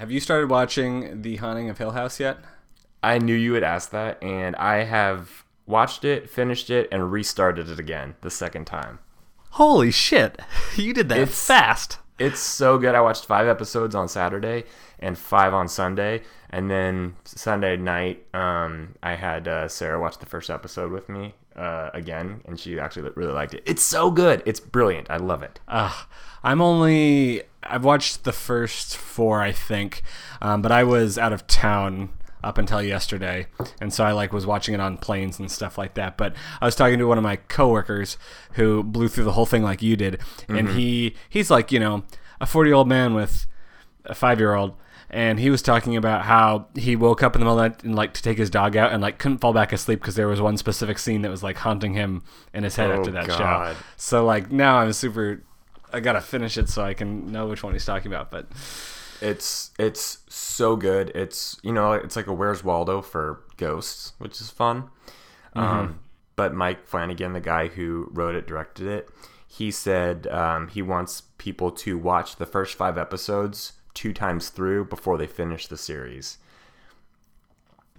Have you started watching The Haunting of Hill House yet? I knew you would ask that, and I have watched it, finished it, and restarted it again the second time. Holy shit! You did that It's- fast. It's so good. I watched five episodes on Saturday and five on Sunday, and then Sunday night, um, I had uh, Sarah watch the first episode with me uh, again, and she actually really liked it. It's so good. It's brilliant. I love it. Ugh. I'm only. I've watched the first four, I think, um, but I was out of town up until yesterday, and so I like was watching it on planes and stuff like that. But I was talking to one of my coworkers who blew through the whole thing like you did, and he he's like you know a 40 year old man with a five year old. And he was talking about how he woke up in the middle of the night and like to take his dog out and like couldn't fall back asleep because there was one specific scene that was like haunting him in his head Oh, after that God. show. So like now I'm super I gotta finish it so I can know which one he's talking about. But It's it's so good. It's you know it's like a Where's Waldo for ghosts, which is fun. Um, but Mike Flanagan, the guy who wrote it, directed it, he said um, he wants people to watch the first five episodes two times through before they finish the series.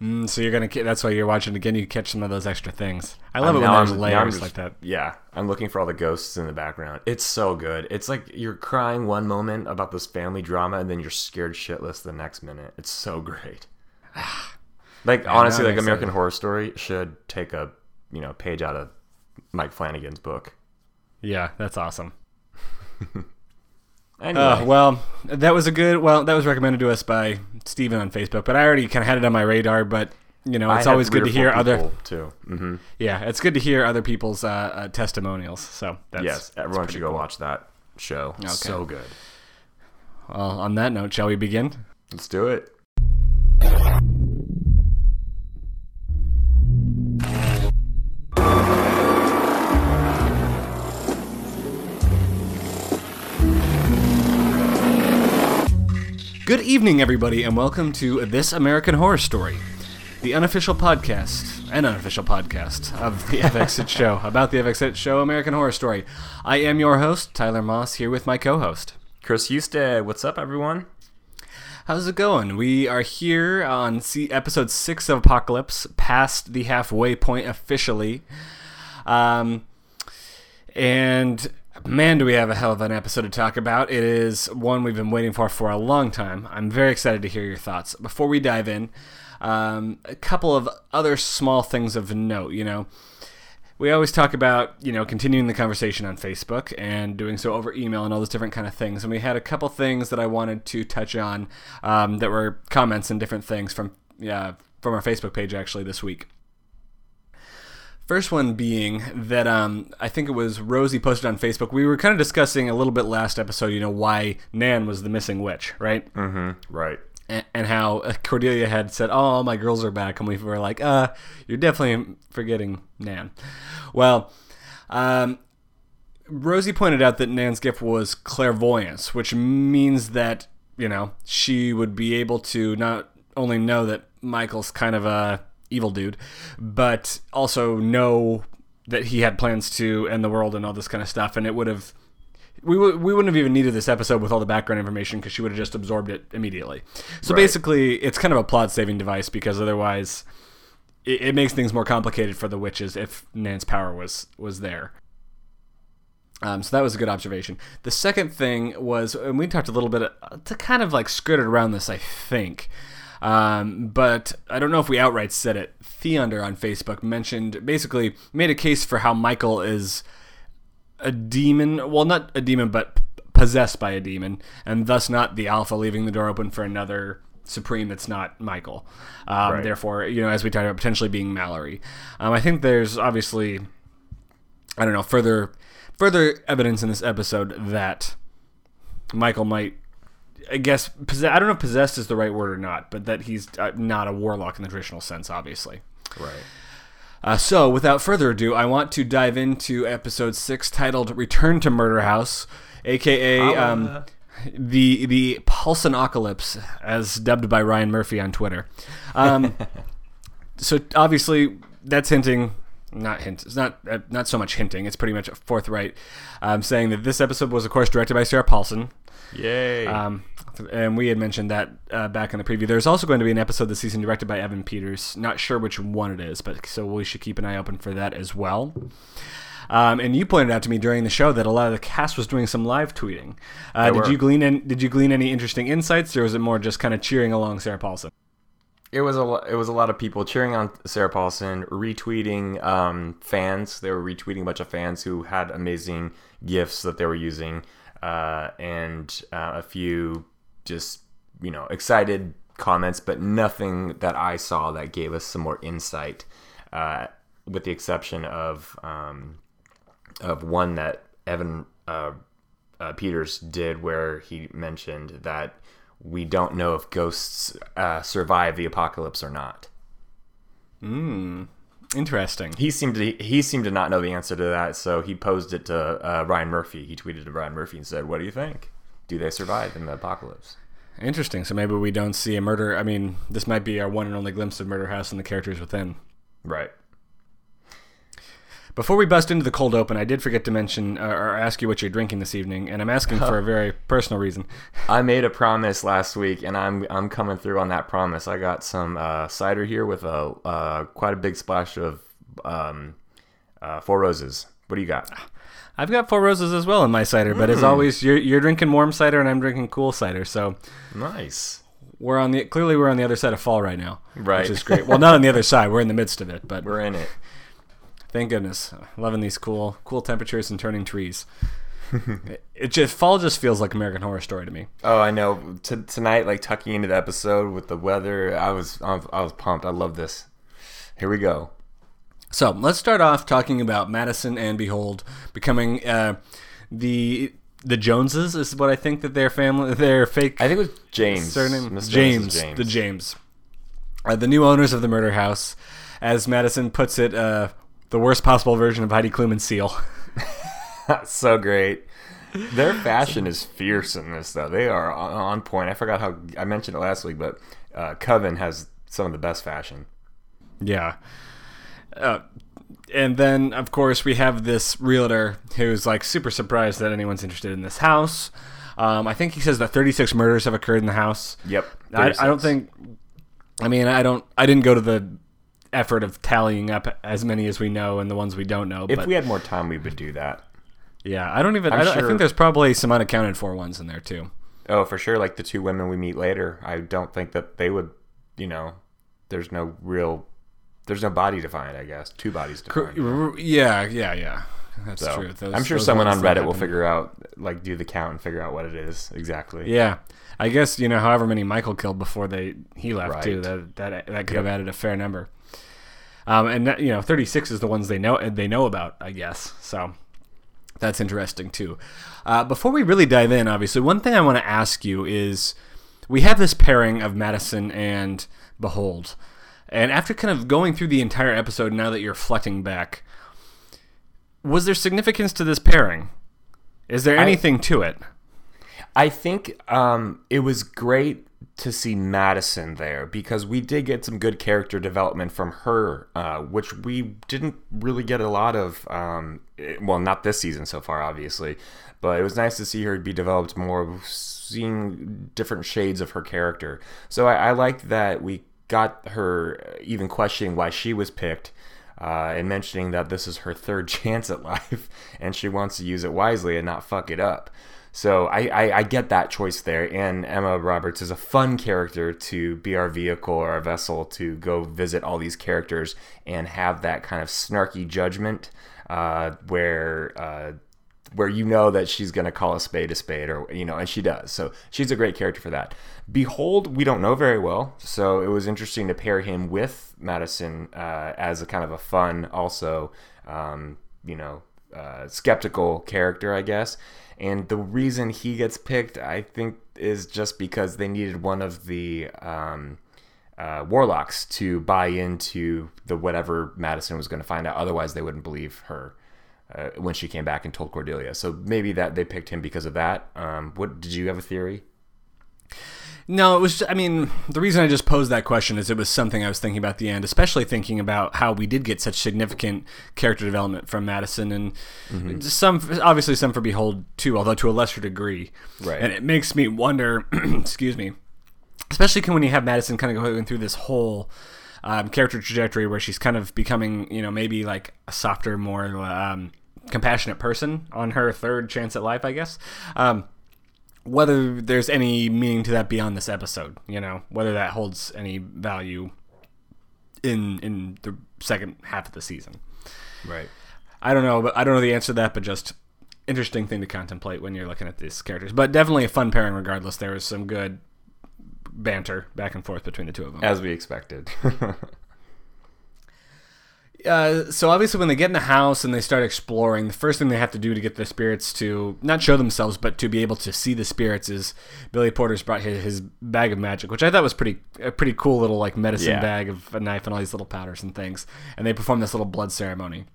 mm, so you're gonna. That's why you're watching again. You catch some of those extra things. I love it when there's I'm- layers just- like that. Yeah, I'm looking for all the ghosts in the background. It's so good. It's like you're crying one moment about this family drama, and then you're scared shitless the next minute. It's so great. like honestly, like American excited. Horror Story should take a you know page out of Mike Flanagan's book. Yeah, that's awesome. Anyway, Uh, well, that was a good. Well, that was recommended to us by Steven on Facebook, but I already kind of had it on my radar. But you know, it's had always good to hear other. people, too. hmm Yeah, it's good to hear other people's uh, uh, testimonials. So that's, Yes, everyone pretty should go cool. watch that show. Okay. So good. Well, on that note, shall we begin? Let's do it. Good evening, everybody, and welcome to This American Horror Story, the unofficial podcast, an unofficial podcast of the FX Show, about the FX Show, American Horror Story. I am your host, Tyler Moss, here with my co host. Chris Husted, what's up, everyone? How's it going? We are here on see episode six of Apocalypse, past the halfway point officially. Um, and man, do we have a hell of an episode to talk about. It is one we've been waiting for for a long time. I'm very excited to hear your thoughts. Before we dive in, um, a couple of other small things of note. You know, we always talk about you know continuing the conversation on Facebook and doing so over email and all those different kind of things. And we had a couple things that I wanted to touch on um, that were comments and different things from yeah from our Facebook page actually this week. First one being that um, I think it was Rosie posted on Facebook. We were kind of discussing a little bit last episode, you know, why Nan was the missing witch, right? Mm-hmm. Right. and, and how uh, Cordelia had said, "Oh, my girls are back," and we were like, "Uh, you're definitely forgetting Nan." Well, um, Rosie pointed out that Nan's gift was clairvoyance, which means that you know she would be able to not only know that Michael's kind of a evil dude, but also know that he had plans to end the world and all this kind of stuff, and it would have we, w- we wouldn't have even needed this episode with all the background information because she would have just absorbed it immediately. So Right. basically, it's kind of a plot saving device because otherwise, it, it makes things more complicated for the witches if Nan's power was was there. Um, so that was a good observation. The second thing was, and we talked a little bit uh, to kind of like skirted around this, I think. Um, but I don't know if we outright said it. Theander on Facebook mentioned basically made a case for how Michael is a demon. Well, not a demon, but p- possessed by a demon, and thus not the alpha, leaving the door open for another supreme that's not Michael. Um, Right. Therefore, you know, as we talked about, potentially being Mallory. Um, I think there's obviously, I don't know, further further evidence in this episode that Michael might. I guess possess, I don't know if possessed is the right word or not, but that he's uh, not a warlock in the traditional sense, obviously. Right. Uh, so, without further ado, I want to dive into episode six, titled "Return to Murder House," aka um, the the Pulsinocalypse, as dubbed by Ryan Murphy on Twitter. Um, so, obviously, that's hinting not hint. It's not uh, not so much hinting. It's pretty much forthright, um, saying that this episode was, of course, directed by Sarah Paulson. Yay! Um, and we had mentioned that uh, back in the preview. There's also going to be an episode this season directed by Evan Peters. Not sure which one it is, but so we should keep an eye open for that as well. Um, and you pointed out to me during the show that a lot of the cast was doing some live tweeting. Uh, did were. you glean? In, did you glean any interesting insights, or was it more just kind of cheering along Sarah Paulson? It was a lo- it was a lot of people cheering on Sarah Paulson, retweeting um, fans. They were retweeting a bunch of fans who had amazing gifts that they were using, uh, and uh, a few just you know excited comments, but nothing that I saw that gave us some more insight. Uh, with the exception of um, of one that Evan uh, uh, Peters did, where he mentioned that we don't know if ghosts uh, survive the apocalypse or not. Interesting. He seemed to he seemed to not know the answer to that, so he posed it to uh, Ryan Murphy. He tweeted to Ryan Murphy and said, "What do you think? Do they survive in the apocalypse?" Interesting. So maybe we don't see a murder. I mean, this might be our one and only glimpse of Murder House and the characters within. Right. Before we bust into the cold open, I did forget to mention uh, or ask you what you're drinking this evening, and I'm asking for a very personal reason. I made a promise last week, and I'm I'm coming through on that promise. I got some uh, cider here with a uh, quite a big splash of um, uh, Four Roses. What do you got? I've got four roses as well in my cider, but as always, you're you're drinking warm cider and I'm drinking cool cider. So Nice. we're on the clearly we're on the other side of fall right now, Right. Which is great. Well, not on the other side. We're in the midst of it, but We're in it. Thank goodness, loving these cool cool temperatures and turning trees. it, just fall just feels like American Horror Story to me. Oh, I know. T- tonight, like tucking into the episode with the weather, I was I was, pumped. I love this. Here we go. So let's start off talking about Madison and Behold becoming uh, the the Joneses is what I think that their family their fake I think it was James. surname James, James. the James, uh, the new owners of the murder house, as Madison puts it, uh, the worst possible version of Heidi Klum and Seal. so great. Their fashion is fierce in this, though. They are on point. I forgot how I mentioned it last week, but uh, Coven has some of the best fashion. yeah. Uh, and then, of course, we have this realtor who's like super surprised that anyone's interested in this house. Um, I think he says that 36 murders have occurred in the house. Yep. I, I don't think. I mean, I don't. I didn't go to the effort of tallying up as many as we know and the ones we don't know. if but we had more time, we would do that. yeah, I don't even. I'm don't, I sure- think there's probably some unaccounted for ones in there too. Oh, for sure. Like the two women we meet later, I don't think that they would. You know, there's no real. There's no body to find. I guess two bodies to find. Yeah, yeah, yeah. That's So, true. Those- I'm sure someone on Reddit will figure out, like, do the count and figure out what it is exactly. Yeah, I guess you know, however many Michael killed before they he left too. That that that could have added a fair number. Um, and that, you know, 36 is the ones they know they know about, I guess. So that's interesting too. Uh, before we really dive in, obviously, one thing I want to ask you is, we have this pairing of Madison and Behold, and after kind of going through the entire episode, now that you're reflecting back, was there significance to this pairing? Is there anything to it? I think um, it was great to see Madison there because we did get some good character development from her, uh, which we didn't really get a lot of. Um, eh, well, not this season so far, obviously, but it was nice to see her be developed more, seeing different shades of her character. So I, I liked that we got her even questioning why she was picked. Uh, and mentioning that this is her third chance at life and she wants to use it wisely and not fuck it up. So I, I, I get that choice there. And Emma Roberts is a fun character to be our vehicle or our vessel to go visit all these characters and have that kind of snarky judgment uh, where. Uh, where you know that she's going to call a spade a spade or you know and she does so she's a great character for that behold we don't know very well so it was interesting to pair him with madison uh, as a kind of a fun also um, you know uh, skeptical character i guess and the reason he gets picked i think is just because they needed one of the um, uh, warlocks to buy into the whatever madison was going to find out otherwise they wouldn't believe her uh, when she came back and told Cordelia. So maybe that they picked him because of that. Um, what did you have a theory? No, it was. Just, I mean, the reason I just posed that question is it was something I was thinking about at the end, especially thinking about how we did get such significant character development from Madison, and Mm-hmm. some obviously some for Behold too, although to a lesser degree. Right. And it makes me wonder. excuse me, especially when you have Madison kind of going through this whole. Um, character trajectory where she's kind of becoming, you know, maybe like a softer, more um, compassionate person on her third chance at life, I guess. Um, whether there's any meaning to that beyond this episode, you know, whether that holds any value in in the second half of the season. Right. I don't know, but I don't know the answer to that, but just interesting thing to contemplate when you're looking at these characters. But definitely a fun pairing regardless. There was some good banter back and forth between the two of them. As we expected. Uh, so obviously when they get in the house and they start exploring the first thing they have to do to get the spirits to not show themselves but to be able to see the spirits is billy porter's brought his, his bag of magic which i thought was pretty a pretty cool little like medicine Yeah. bag of a knife and all these little powders and things and they perform this little blood ceremony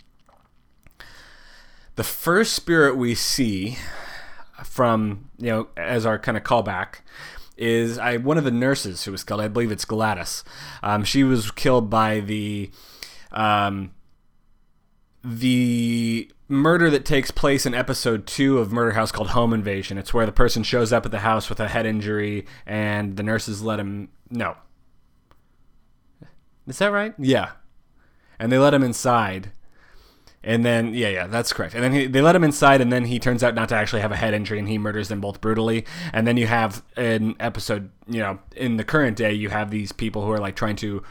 the first spirit we see from you know as our kind of callback is I one of the nurses who was killed. I believe it's Gladys. Um, she was killed by the um, the murder that takes place in episode two of Murder House called Home Invasion. It's where the person shows up at the house with a head injury and the nurses let him. No. Is that right? Yeah. And they let him inside. And then, yeah, yeah, that's correct. And then he, they let him inside, and then he turns out not to actually have a head injury, and he murders them both brutally. And then you have an episode, you know, in the current day, you have these people who are like trying to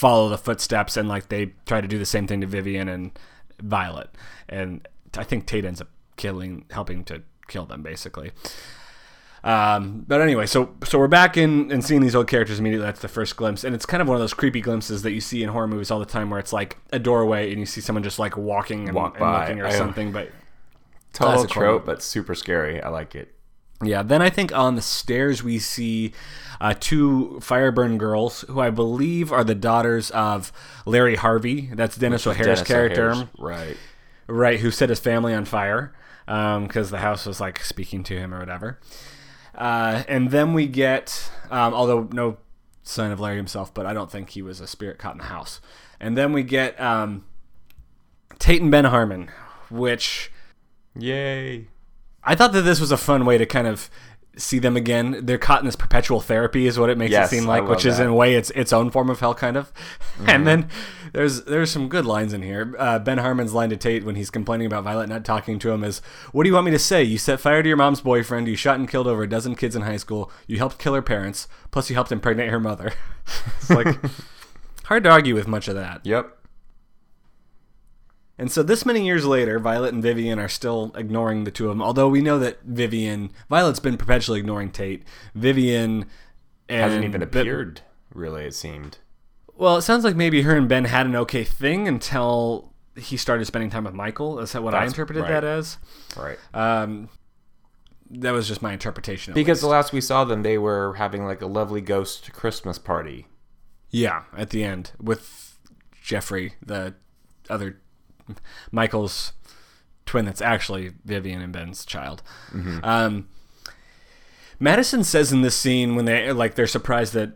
follow the footsteps, and like they try to do the same thing to Vivian and Violet. And I think Tate ends up killing, helping to kill them, basically. Um, but anyway, so so we're back in and seeing these old characters immediately. That's the first glimpse, and it's kind of one of those creepy glimpses that you see in horror movies all the time, where it's like a doorway and you see someone just like walking and, Walk and looking or I- something. But Total trope, but super scary. I like it. Yeah, then I think on the stairs we see uh, two Fireburn girls who I believe are the daughters of Larry Harvey. That's Denis O'Hare's Denis character, O'Hare's- Right. right? Who set his family on fire because the house was like speaking to him or whatever. Uh, and then we get, um, although no sign of Larry himself, but I don't think he was a spirit caught in the house. And then we get um, Tate and Ben Harmon, which Yay. I thought that this was a fun way to kind of see them again. They're caught in this perpetual therapy, is what it makes Yes, it seem like, which is that. in a way its its own form of hell, kind of. And then there's there's some good lines in here. Uh, ben Harmon's line to Tate when he's complaining about Violet not talking to him is, "What do you want me to say? You set fire to your mom's boyfriend. You shot and killed over a dozen kids in high school. You helped kill her parents. Plus, you helped impregnate her mother." it's like hard to argue with much of that. Yep. And so this many years later, Violet and Vivian are still ignoring the two of them. Although we know that Vivian, Violet's been perpetually ignoring Tate. Vivian and Hasn't even appeared, really, it seemed. well, it sounds like maybe her and Ben had an okay thing until he started spending time with Michael. Is that what I interpreted right. that as? Right. Um, that was just my interpretation. Of Because the last we saw them, they were having like a lovely ghost Christmas party. Yeah, at the end with Jeffrey, the other Michael's twin that's actually Vivian and Ben's child. Um, Madison says in this scene when they like they're surprised that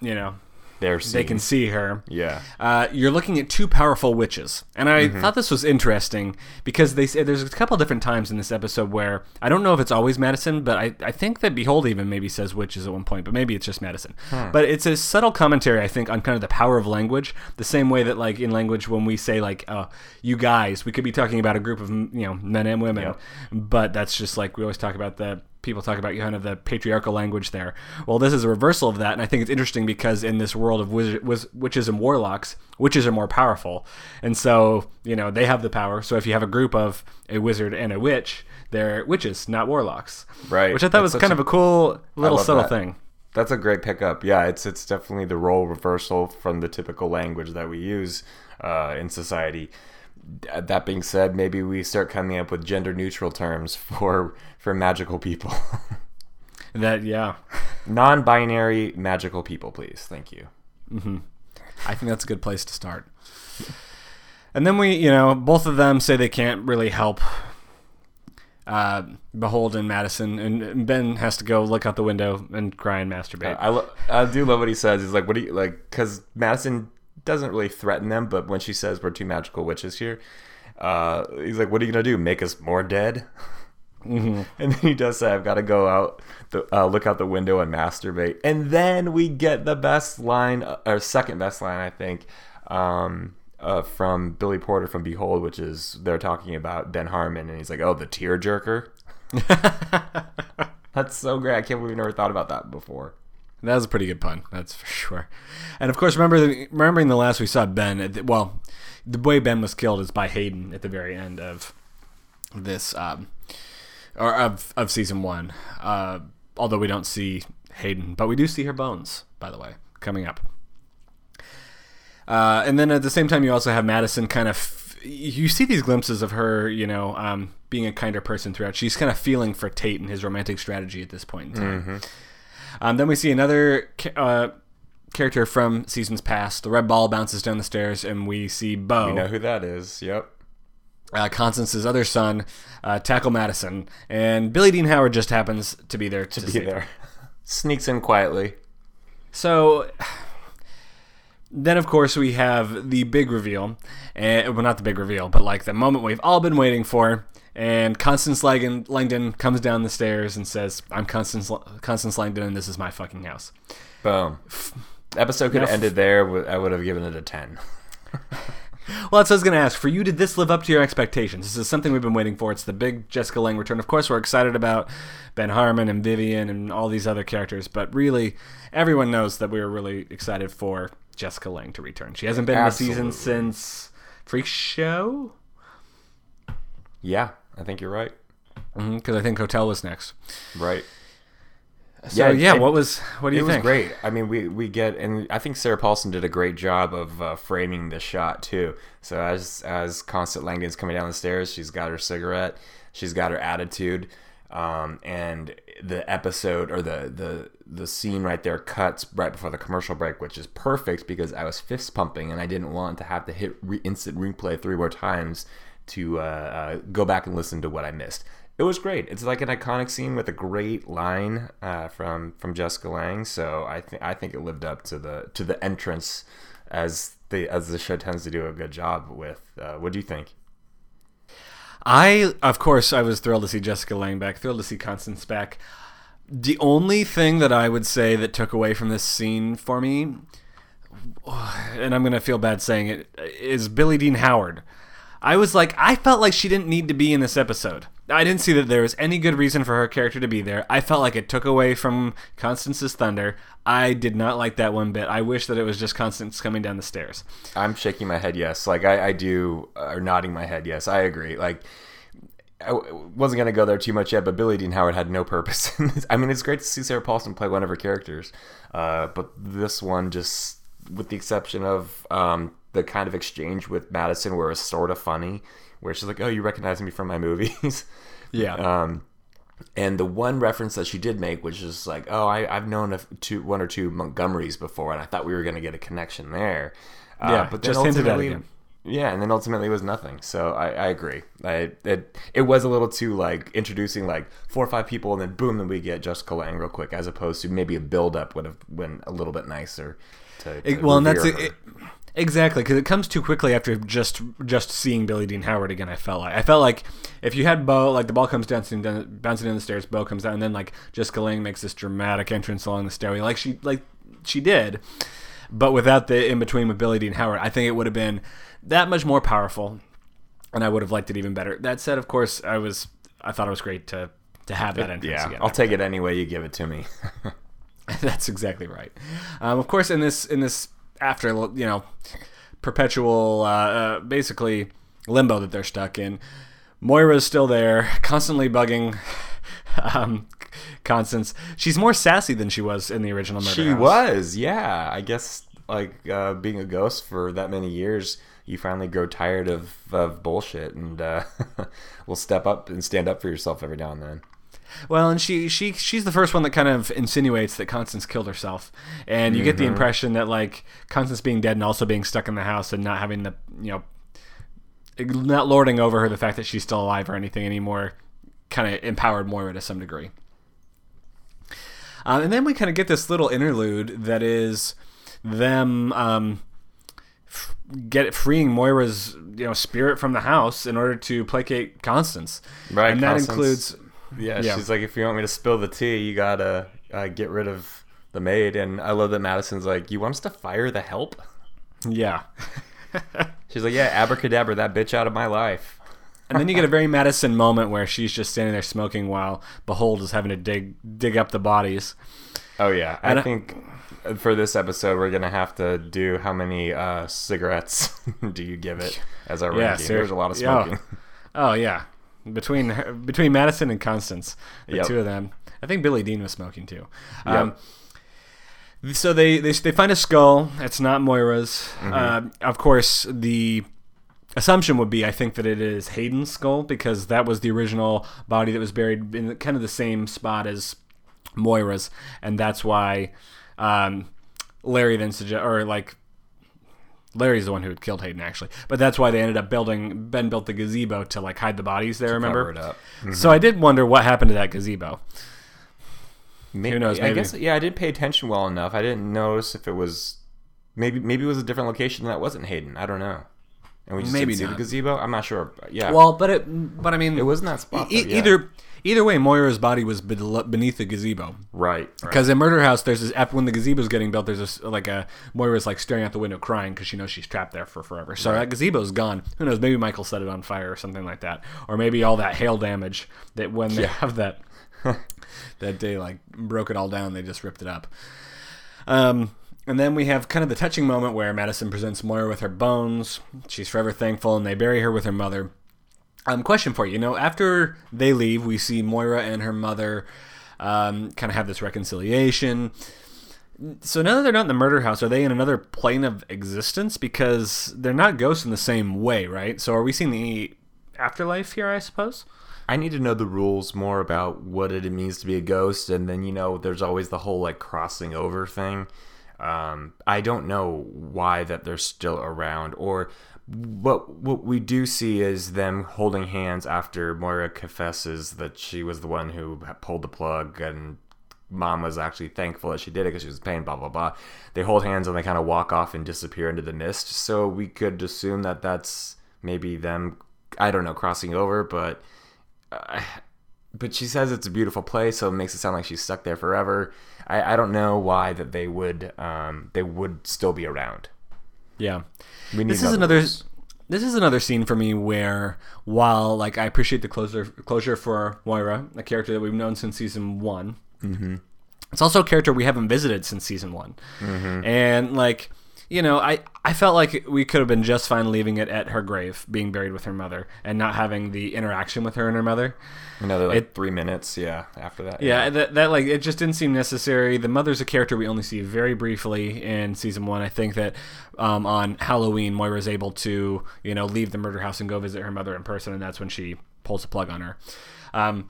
you know They're they can see her. Yeah. Uh, you're looking at two powerful witches, and I thought this was interesting because they say there's a couple different times in this episode where I don't know if it's always Madison, but I, I think that Behold even maybe says witches at one point, but maybe it's just Madison. But it's a subtle commentary, I think, on kind of the power of language. The same way that like in language when we say like uh, you guys, we could be talking about a group of you know men and women, Yep. but that's just like we always talk about the people talk about you kind of the patriarchal language there. Well, this is a reversal of that, and I think it's interesting because in this world of wiz- wiz- witches and warlocks, witches are more powerful, and so you know they have the power. So if you have a group of a wizard and a witch, they're witches, not warlocks. Right. Which I thought That's was kind a- of a cool little subtle that. thing. That's a great pickup. Yeah, it's it's definitely the role reversal from the typical language that we use uh, in society. D- That being said, maybe we start coming up with gender neutral terms for for magical people, That yeah, non-binary magical people, please. Thank you. I think that's a good place to start. And then we, you know, both of them say they can't really help uh, Behold and Madison, and Ben has to go look out the window and cry and masturbate. I, lo- I do love what he says. He's like, "What do you like?" Because Madison doesn't really threaten them, but when she says we're two magical witches here, uh, he's like, "What are you gonna do? Make us more dead?" Mm-hmm. And then he does say, "I've got to go out, the, uh, look out the window and masturbate." And then we get the best line, uh, or second best line, I think, um, uh, from Billy Porter from Behold, which is they're talking about Ben Harmon, and he's like, "Oh, the tear jerker." That's so great. I can't believe we never thought about that before. That was a pretty good pun, that's for sure. And of course, remember the, remembering the last we saw Ben. The, well, the way Ben was killed is by Hayden at the very end of this, um, or of of season one. Uh, although we don't see Hayden, but we do see her bones. By the way, coming up. Uh, and then at the same time, you also have Madison kind of. You see these glimpses of her, you know, um, being a kinder person throughout. She's kind of feeling for Tate and his romantic strategy at this point in time. Um, then we see another uh, character from seasons past. The red ball bounces down the stairs, and we see Beau, You know who that is? Yep. uh, Constance's other son, uh, tackle Madison, and Billy Dean Howard just happens to be there to, Be save her. there. Sneaks in quietly. So then, of course, we have the big reveal. And, well, not the big reveal, but like the moment we've all been waiting for. And Constance Langdon, Langdon comes down the stairs and says, "I'm Constance Constance Langdon, and this is my fucking house." Boom. Episode could have ended there. I would have given it a 10. Well, that's what I was going to ask. For you, did this live up to your expectations? This is something we've been waiting for. It's the big Jessica Lange return. Of course, we're excited about Ben Harmon and Vivian and all these other characters, but really, everyone knows that we were really excited for Jessica Lange to return. She hasn't been in a season since Freak Show, Yeah, I think you're right. because I think Hotel was next. Right. So Yeah, yeah, it- what was what do you It you was think? great. I mean, we, we get, and I think Sarah Paulson did a great job of uh, framing the shot too. So as as Constance Langdon's coming down the stairs, she's got her cigarette, she's got her attitude, um, and the episode or the the the scene right there cuts right before the commercial break, which is perfect because I was fist pumping and I didn't want to have to hit re- instant replay three more times to uh, uh, go back and listen to what I missed. It was great. It's like an iconic scene with a great line uh, from from Jessica Lange. So I think I think it lived up to the to the entrance as the as the show tends to do a good job with. Uh, what do you think? I, of course, I was thrilled to see Jessica Lange back, thrilled to see Constance back. The only thing that I would say that took away from this scene for me, and I'm to feel bad saying it, is Billy Dean Howard. I was like, I felt like she didn't need to be in this episode. I didn't see that there was any good reason for her character to be there. I felt like it took away from Constance's thunder. I did not like that one bit. I wish that it was just Constance coming down the stairs. I'm shaking my head yes. Like I, I do, uh, or nodding my head yes. I agree. Like I wasn't gonna go there too much yet, but Billy Dean Howard had no purpose. I mean, it's great to see Sarah Paulson play one of her characters, uh, but this one just, with the exception of um, the kind of exchange with Madison, where it's sort of funny, where she's like, "Oh, you recognize me from my movies." Yeah. Um, and the one reference that she did make, which is like, oh, I, I've known a, two, one or two Montgomerys before, and I thought we were going to get a connection there. Uh, Yeah, but just hinted at ultimately, again. yeah, and then ultimately it was nothing. So I, I agree. I, it it was a little too like introducing like four or five people, and then boom, then we get Jessica Lange real quick, as opposed to maybe a build up would have been a little bit nicer. To, to It- well, and that's it. Exactly because it comes too quickly after just just seeing Billy Dean Howard again. I felt like I felt like if you had Beau, like the ball comes down, down bouncing down the stairs, Beau comes down, and then like Jessica Lange makes this dramatic entrance along the stairway, like she like she did, but without the in between with Billy Dean Howard, I think it would have been that much more powerful, and I would have liked it even better. That said, of course, I was I thought it was great to to have that entrance yeah, again. I'll take it any way you give it to me. That's exactly right. Um, of course, in this in this after you know perpetual uh, uh, basically limbo that they're stuck in, Moira's still there, constantly bugging um, Constance. She's more sassy than she was in the original Murder She House. was, yeah. I guess like uh, being a ghost for that many years, you finally grow tired of, of bullshit and uh, will step up and stand up for yourself every now and then. Well, and she she she's the first one that kind of insinuates that Constance killed herself, and you get the impression that like Constance being dead and also being stuck in the house and not having the you know not lording over her the fact that she's still alive or anything anymore kind of empowered Moira to some degree. Um, and then we kind of get this little interlude that is them um, f- get freeing Moira's you know spirit from the house in order to placate Constance. Right, and that includes Yeah, Yeah. she's like, if you want me to spill the tea, you gotta uh, get rid of the maid. And I love that Madison's like, you want us to fire the help? yeah. She's like, yeah, abracadabra that bitch out of my life. And then you get a very Madison moment where she's just standing there smoking while Behold is having to dig dig up the bodies. Oh yeah, I I- think for this episode we're gonna have to do how many uh, cigarettes do you give it as our Yeah, ranking? There's a lot of yeah. smoking. Oh yeah, between her, between Madison and Constance, the Yep. two of them. I think Billy Dean was smoking too. Um, so they, they they find a skull. It's not Moira's. Mm-hmm. Uh, of course, the assumption would be I think that it is Hayden's skull because that was the original body that was buried in kind of the same spot as Moira's, and that's why um, Larry then suggest or like Larry's the one who had killed Hayden actually, but that's why they ended up building Ben built the gazebo to like hide the bodies there. remember? Up. So I did wonder what happened to that gazebo. May- Who knows, I guess yeah, I didn't pay attention well enough. I didn't notice if it was maybe maybe it was a different location that wasn't Hayden. I don't know. And we just Maybe didn't see the gazebo. I'm not sure. Yeah. Well, but it but I mean it wasn't that spot. e- though, yeah. either either way Moira's body was beneath the gazebo. right. right. Because in Murder House, there's this after when the gazebo's getting built, there's this like a Moira's like staring out the window crying because she knows she's trapped there for forever. So that gazebo's gone. Who knows? Maybe Michael set it on fire or something like that, or maybe all that hail damage that when they Yeah. have that that day like broke it all down, they just ripped it up. Um, and then we have kind of the touching moment where Madison presents Moira with her bones. She's forever thankful, and they bury her with her mother. Um, question for you. You know, after they leave, we see Moira and her mother um, kind of have this reconciliation. So now that they're not in the murder house, are they in another plane of existence? Because they're not ghosts in the same way, right? So are we seeing the afterlife here? I suppose. I need to know the rules more about what it means to be a ghost, and then you know, there's always the whole like crossing over thing. Um, I don't know why that they're still around, or what what we do see is them holding hands after Moira confesses that she was the one who pulled the plug, and mom was actually thankful that she did it because she was in pain. Blah blah blah. They hold hands and they kind of walk off and disappear into the mist. So we could assume that that's maybe them. I don't know crossing over, but but she says it's a beautiful place, so it makes it sound like she's stuck there forever. I, I don't know why that they would um, they would still be around. Yeah. We need this is to know the another rules. this is another scene for me where while like I appreciate the closure closure for Moira, a character that we've known since season one. Mm-hmm. It's also a character we haven't visited since season one, Mm-hmm. and like you know, I I felt like we could have been just fine leaving it at her grave, being buried with her mother, and not having the interaction with her and her mother. another like it- three minutes. Yeah, after that. Yeah, that, that like it just didn't seem necessary. The mother's a character we only see very briefly in season one. I think that um, on Halloween, Moira's able to you know leave the murder house and go visit her mother in person, and that's when she pulls the plug on her. Um,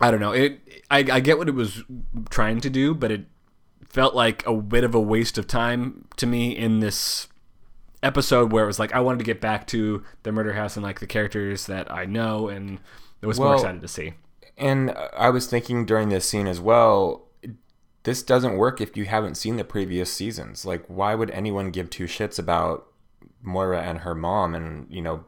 I don't know. It I, I get what it was trying to do, but it felt like a bit of a waste of time to me in this episode where it was like I wanted to get back to the murder house and like the characters that I know and it was more Well, excited to see. And I was thinking during this scene as well, this doesn't work if you haven't seen the previous seasons. Like, why would anyone give two shits about Moira and her mom? And, you know,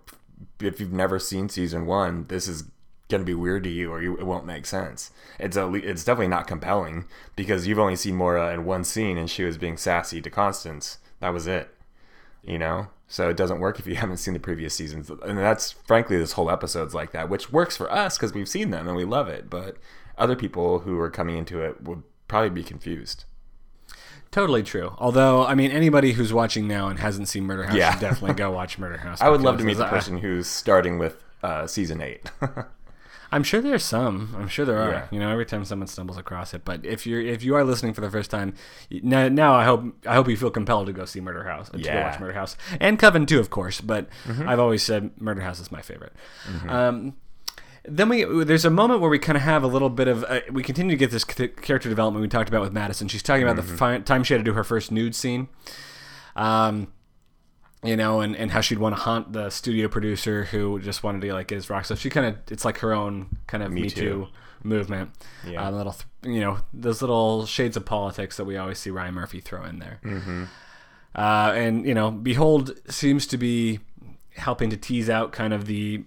if you've never seen season one, this is going to be weird to you or you, it won't make sense. It's a, it's definitely not compelling because you've only seen Moira in one scene and she was being sassy to Constance. That was it, you know? So it doesn't work if you haven't seen the previous seasons. And that's frankly, this whole episode's like that, which works for us because we've seen them and we love it. But other people who are coming into it would probably be confused. Totally true. Although, I mean, anybody who's watching now and hasn't seen Murder House Yeah. should definitely go watch Murder House. I would love to meet the I- person who's starting with uh, season eight. I'm sure there's some. I'm sure there are. Yeah. You know, every time someone stumbles across it. But if you're if you are listening for the first time, now, now I hope I hope you feel compelled to go see Murder House. To go watch Murder House and Coven too, of course. But Mm-hmm. I've always said Murder House is my favorite. Um, then we there's a moment where we kind of have a little bit of uh, we continue to get this c- character development we talked about with Madison. She's talking about Mm-hmm. the fi- time she had to do her first nude scene. Um, you know, and, and how she'd want to haunt the studio producer who just wanted to like get his rock. So she kind of it's like her own kind of Me, Too. Too movement. Yeah, uh, little you know those little shades of politics that we always see Ryan Murphy throw in there. Mm-hmm. Uh, and you know, Behold seems to be helping to tease out kind of the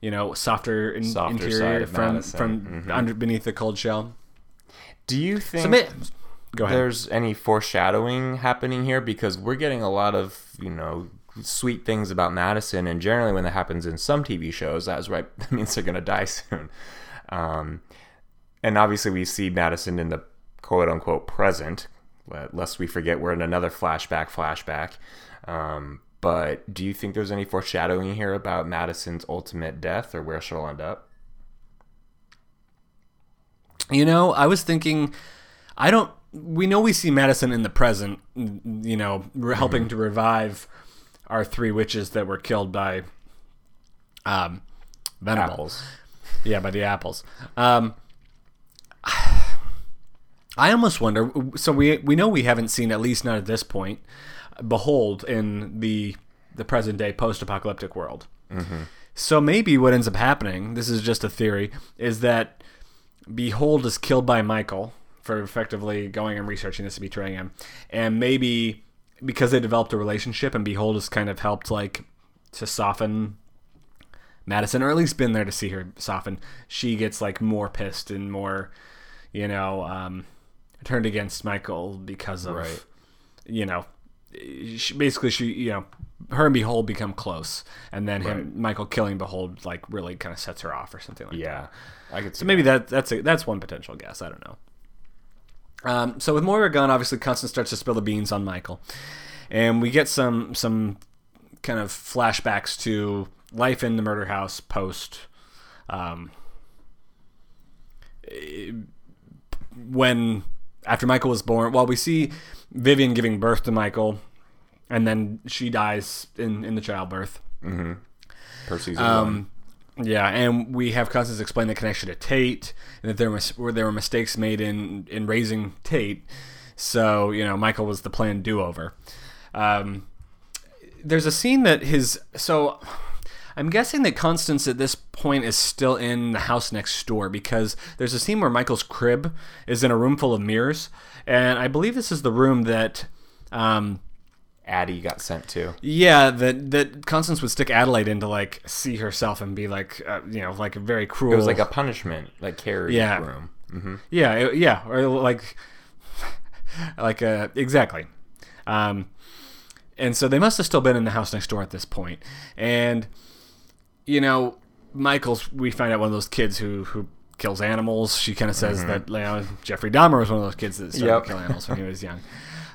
you know softer, in, softer interior from Madison. from mm-hmm. under beneath the cold shell. Do you think? Go ahead. There's any foreshadowing happening here because we're getting a lot of you know sweet things about Madison, and generally when that happens in some TV shows, that's right. That means they're gonna die soon. Um, and obviously we see Madison in the quote unquote present, lest we forget we're in another flashback. Flashback. Um, but do you think there's any foreshadowing here about Madison's ultimate death or where she'll end up? You know, I was thinking, I don't we know we see Madison in the present, you know, helping mm-hmm. to revive our three witches that were killed by um, Venable. Apples. Yeah, by the apples. Um, I almost wonder. So we we know we haven't seen at least not at this point. Behold, in the the present day post apocalyptic world. Mm-hmm. So maybe what ends up happening, this is just a theory, is that Behold is killed by Michael for effectively going and researching this and betraying him. And maybe because they developed a relationship and Behold has kind of helped like to soften Madison, or at least been there to see her soften, she gets like more pissed and more, you know, um, turned against Michael because of, right. you know, she, basically she, you know, her and Behold become close, and then him, right. Michael killing Behold like really kind of sets her off or something like yeah, that. Yeah, I could. So maybe that. that that's a, that's one potential guess. I don't know. Um, so with Moira gone, obviously Constance starts to spill the beans on Michael, and we get some some kind of flashbacks to life in the murder house post um, when after Michael was born. Well, we see Vivian giving birth to Michael, and then she dies in in the childbirth. Mm-hmm. Per season um, one. Yeah, and we have Constance explain the connection to Tate, and that there was where there were mistakes made in in raising Tate. So you know, Michael was the planned do over. Um, there's a scene that his so. I'm guessing that Constance at this point is still in the house next door because there's a scene where Michael's crib is in a room full of mirrors, and I believe this is the room that um, Addie got sent to. Yeah, that that Constance would stick Adelaide in to like see herself and be like, uh, you know, like a very cruel. It was like a punishment, like Carrie yeah. room. Mm-hmm. Yeah, it, yeah, or like, like uh, exactly. Um, and so they must have still been in the house next door at this point, and you know, Michael's. We find out one of those kids who who kills animals. She kind of says mm-hmm. that you know, Jeffrey Dahmer was one of those kids that started yep. to kill animals when he was young.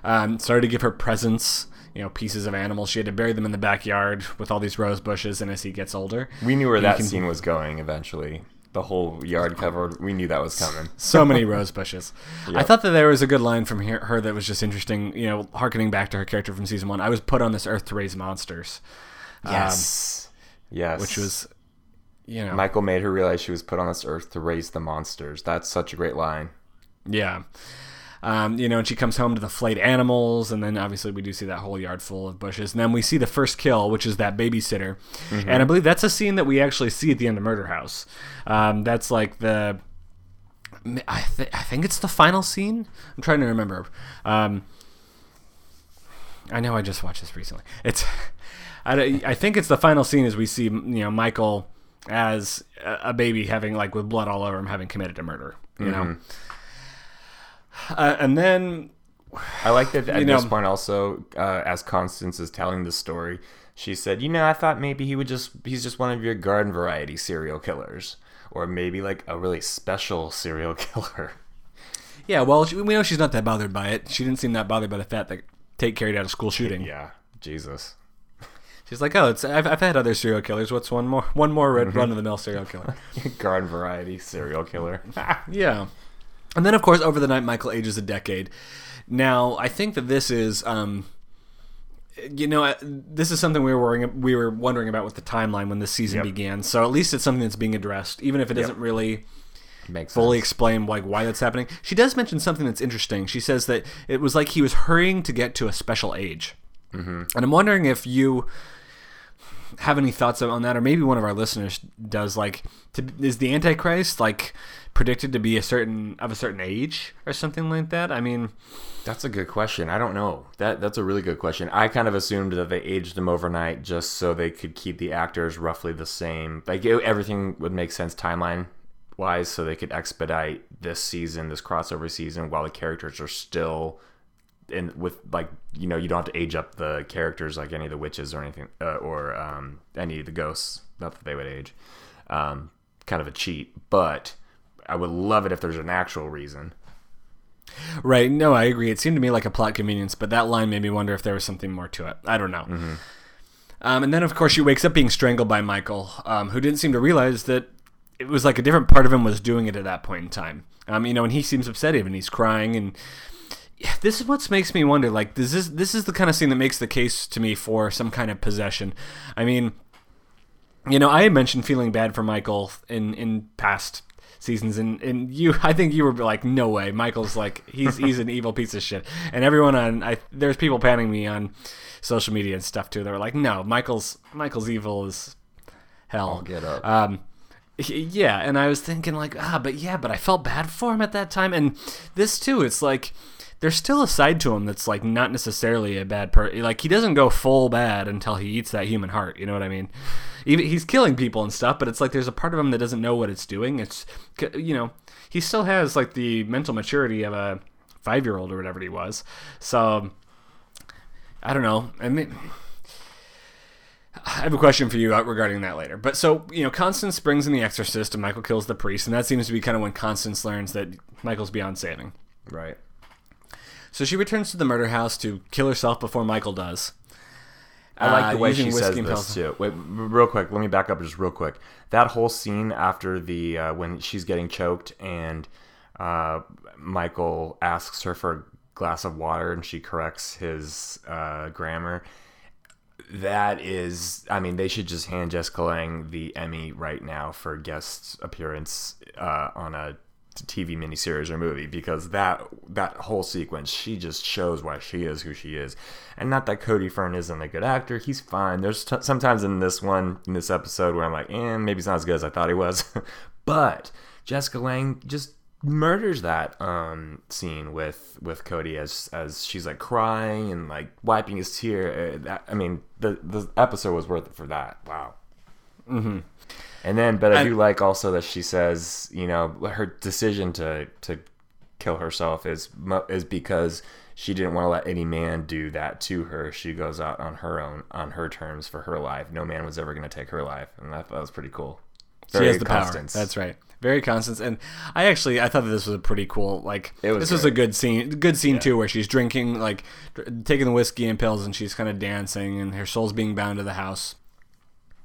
Um, started to give her presents you know pieces of animals. She had to bury them in the backyard with all these rose bushes. And as he gets older, we knew where that can... scene was going eventually. The whole yard covered. We knew that was coming. So many rose bushes. Yep. I thought that there was a good line from her that was just interesting. You know, harkening back to her character from season one. I was put on this earth to raise monsters. Yes. Um, yes. Which was, you know, Michael made her realize she was put on this earth to raise the monsters. That's such a great line. Yeah. Um, you know, and she comes home to the flayed animals, and then obviously we do see that whole yard full of bushes. And then we see the first kill, which is that babysitter, mm-hmm. and I believe that's a scene that we actually see at the end of Murder House. Um, that's like the, I, th- I think it's the final scene. I'm trying to remember. Um, I know I just watched this recently. It's, I, I think it's the final scene as we see you know Michael as a baby having like with blood all over him having committed a murder. You mm-hmm. know. Uh, and then I like that at know, this point also, uh, as Constance is telling the story, she said, "You know, I thought maybe he would just—he's just one of your garden variety serial killers, or maybe like a really special serial killer." Yeah, well, we know she's not that bothered by it. She didn't seem that bothered by the fact that Tate carried out a school shooting. Yeah, Jesus. She's like, "Oh, it's I've, I've had other serial killers. What's one more? One more red mm-hmm. run of the mill serial killer? garden variety serial killer." yeah. And then, of course, over the night, Michael ages a decade. Now, I think that this is, um, you know, this is something we were worrying, we were wondering about with the timeline when this season yep. began. So at least it's something that's being addressed, even if it doesn't really Makes fully sense. explain like why that's happening. She does mention something that's interesting. She says that it was like he was hurrying to get to a special age. And I'm wondering if you have any thoughts on that, or maybe one of our listeners does. Like, to, is the Antichrist like predicted to be a certain of a certain age or something like that? I mean, That's a good question. I don't know. That that's a really good question. I kind of assumed that they aged them overnight just so they could keep the actors roughly the same. Like it- everything would make sense timeline wise, so they could expedite this season, this crossover season, while the characters are still in with like you know you don't have to age up the characters like any of the witches or anything uh, or um, any of the ghosts. Not that they would age. Um, kind of a cheat, but I would love it if there's an actual reason. right? No, I agree. It seemed to me like a plot convenience, but that line made me wonder if there was something more to it. I don't know. Um, and then, of course, she wakes up being strangled by Michael, um, who didn't seem to realize that it was like a different part of him was doing it at that point in time. Um, you know, and he seems upset even. He's crying, and this is what makes me wonder. Like, this is this is the kind of scene that makes the case to me for some kind of possession. I mean, you know, I had mentioned feeling bad for Michael in in past seasons, and, and you, I think you were like, no way, Michael's like he's he's an evil piece of shit, and everyone on I there's people panning me on social media and stuff too. They were like, no, Michael's Michael's evil is hell. I'll get up. Um, yeah, and I was thinking like, ah, but yeah, but I felt bad for him at that time, and this too. It's like there's still a side to him that's like not necessarily a bad person. Like he doesn't go full bad until he eats that human heart. You know what I mean? Even he's killing people and stuff, but it's like there's a part of him that doesn't know what it's doing. It's you know he still has like the mental maturity of a five year old or whatever he was. So I don't know. I mean. I have a question for you uh, regarding that later. But so, you know, Constance brings in the exorcist and Michael kills the priest, and that seems to be kind of when Constance learns that Michael's beyond saving. Right. So she returns to the murder house to kill herself before Michael does. I like the Uh, way she says this pills. too. Wait, real quick. Let me back up just real quick. That whole scene after the uh, when she's getting choked and uh, Michael asks her for a glass of water and she corrects his uh, grammar. That is, I mean, they should just hand Jessica Lange the Emmy right now for guest appearance uh, on a TV miniseries or movie because that that whole sequence, she just shows why she is who she is, and not that Cody Fern isn't a good actor. He's fine. There's t- sometimes in this one, in this episode, where I'm like, eh, maybe he's not as good as I thought he was, but Jessica Lange just murders that um scene with with Cody as as she's like crying and like wiping his tear. Uh, I mean, the the episode was worth it for that. Wow. Mm-hmm. And then, but I do like also that she says, you know, her decision to to kill herself is is because she didn't want to let any man do that to her. She goes out on her own, on her terms for her life. No man was ever going to take her life, and that, that was pretty cool. She has the Constance. power. That's right. Very Constance. And I actually I thought that this was a pretty cool like It was this was a good scene good scene too where she's drinking like taking the whiskey and pills and she's kind of dancing and her soul's being bound to the house.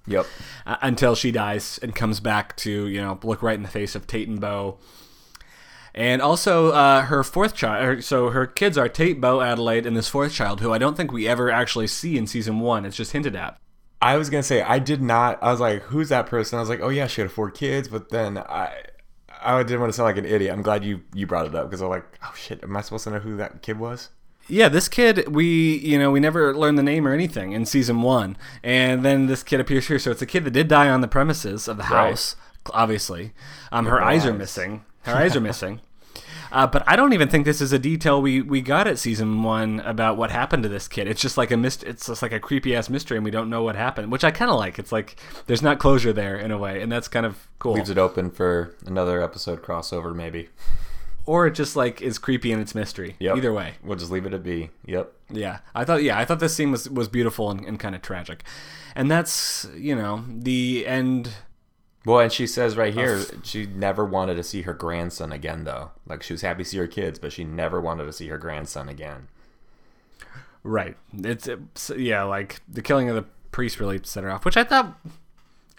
Yep. uh, until she dies and comes back to you know look right in the face of Tate and Beau. And also uh, her fourth child. So her kids are Tate, Beau, Adelaide, and this fourth child, who I don't think we ever actually see in season one. It's just hinted at. I was gonna say I did not. I was like, "Who's that person?" I was like, "Oh yeah, she had four kids," but then I, I didn't want to sound like an idiot. I'm glad you you brought it up because I'm like, "Oh shit, am I supposed to know who that kid was?" Yeah, this kid, we you know we never learned the name or anything in season one, and then this kid appears here. So it's a kid that did die on the premises of the house, obviously. Um, her eyes are missing. Her eyes are missing. Uh, but I don't even think this is a detail we, we got at season one about what happened to this kid. It's just like a mist. It's just like a creepy ass mystery, and we don't know what happened, which I kind of like. It's like there's not closure there in a way, and that's kind of cool. Leaves it open for another episode crossover, maybe. Or it just like is creepy in its mystery. Yep. Either way. we'll just leave it at B. Yep. Yeah, I thought. Yeah, I thought this scene was was beautiful and, and kind of tragic, and that's you know the end. Well, and she says right here she never wanted to see her grandson again, though. Like she was happy to see her kids, but she never wanted to see her grandson again. Right. It's, it's yeah, like the killing of the priest really set her off, which I thought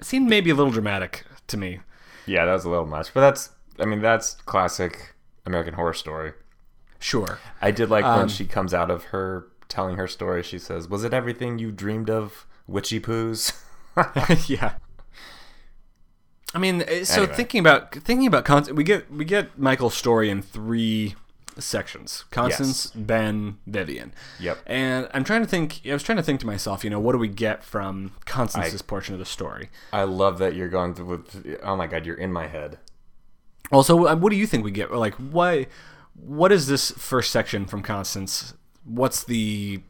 seemed maybe a little dramatic to me. Yeah, that was a little much, but that's. I mean, that's classic American Horror Story. Sure. I did like when Um, she comes out of her telling her story. She says, "Was it everything you dreamed of, witchy poos?" yeah. I mean, uh, so Anyway. thinking about thinking about content, we get we get Michael's story in three sections: Constance, Ben, Vivian. Yep. And I'm trying to think. I was trying to think to myself, you know, what do we get from Constance's portion of the story? I love that you're going through with. Oh my god, you're in my head. Also, uh, what do you think we get? Like, why? What is this first section from Constance? What's the,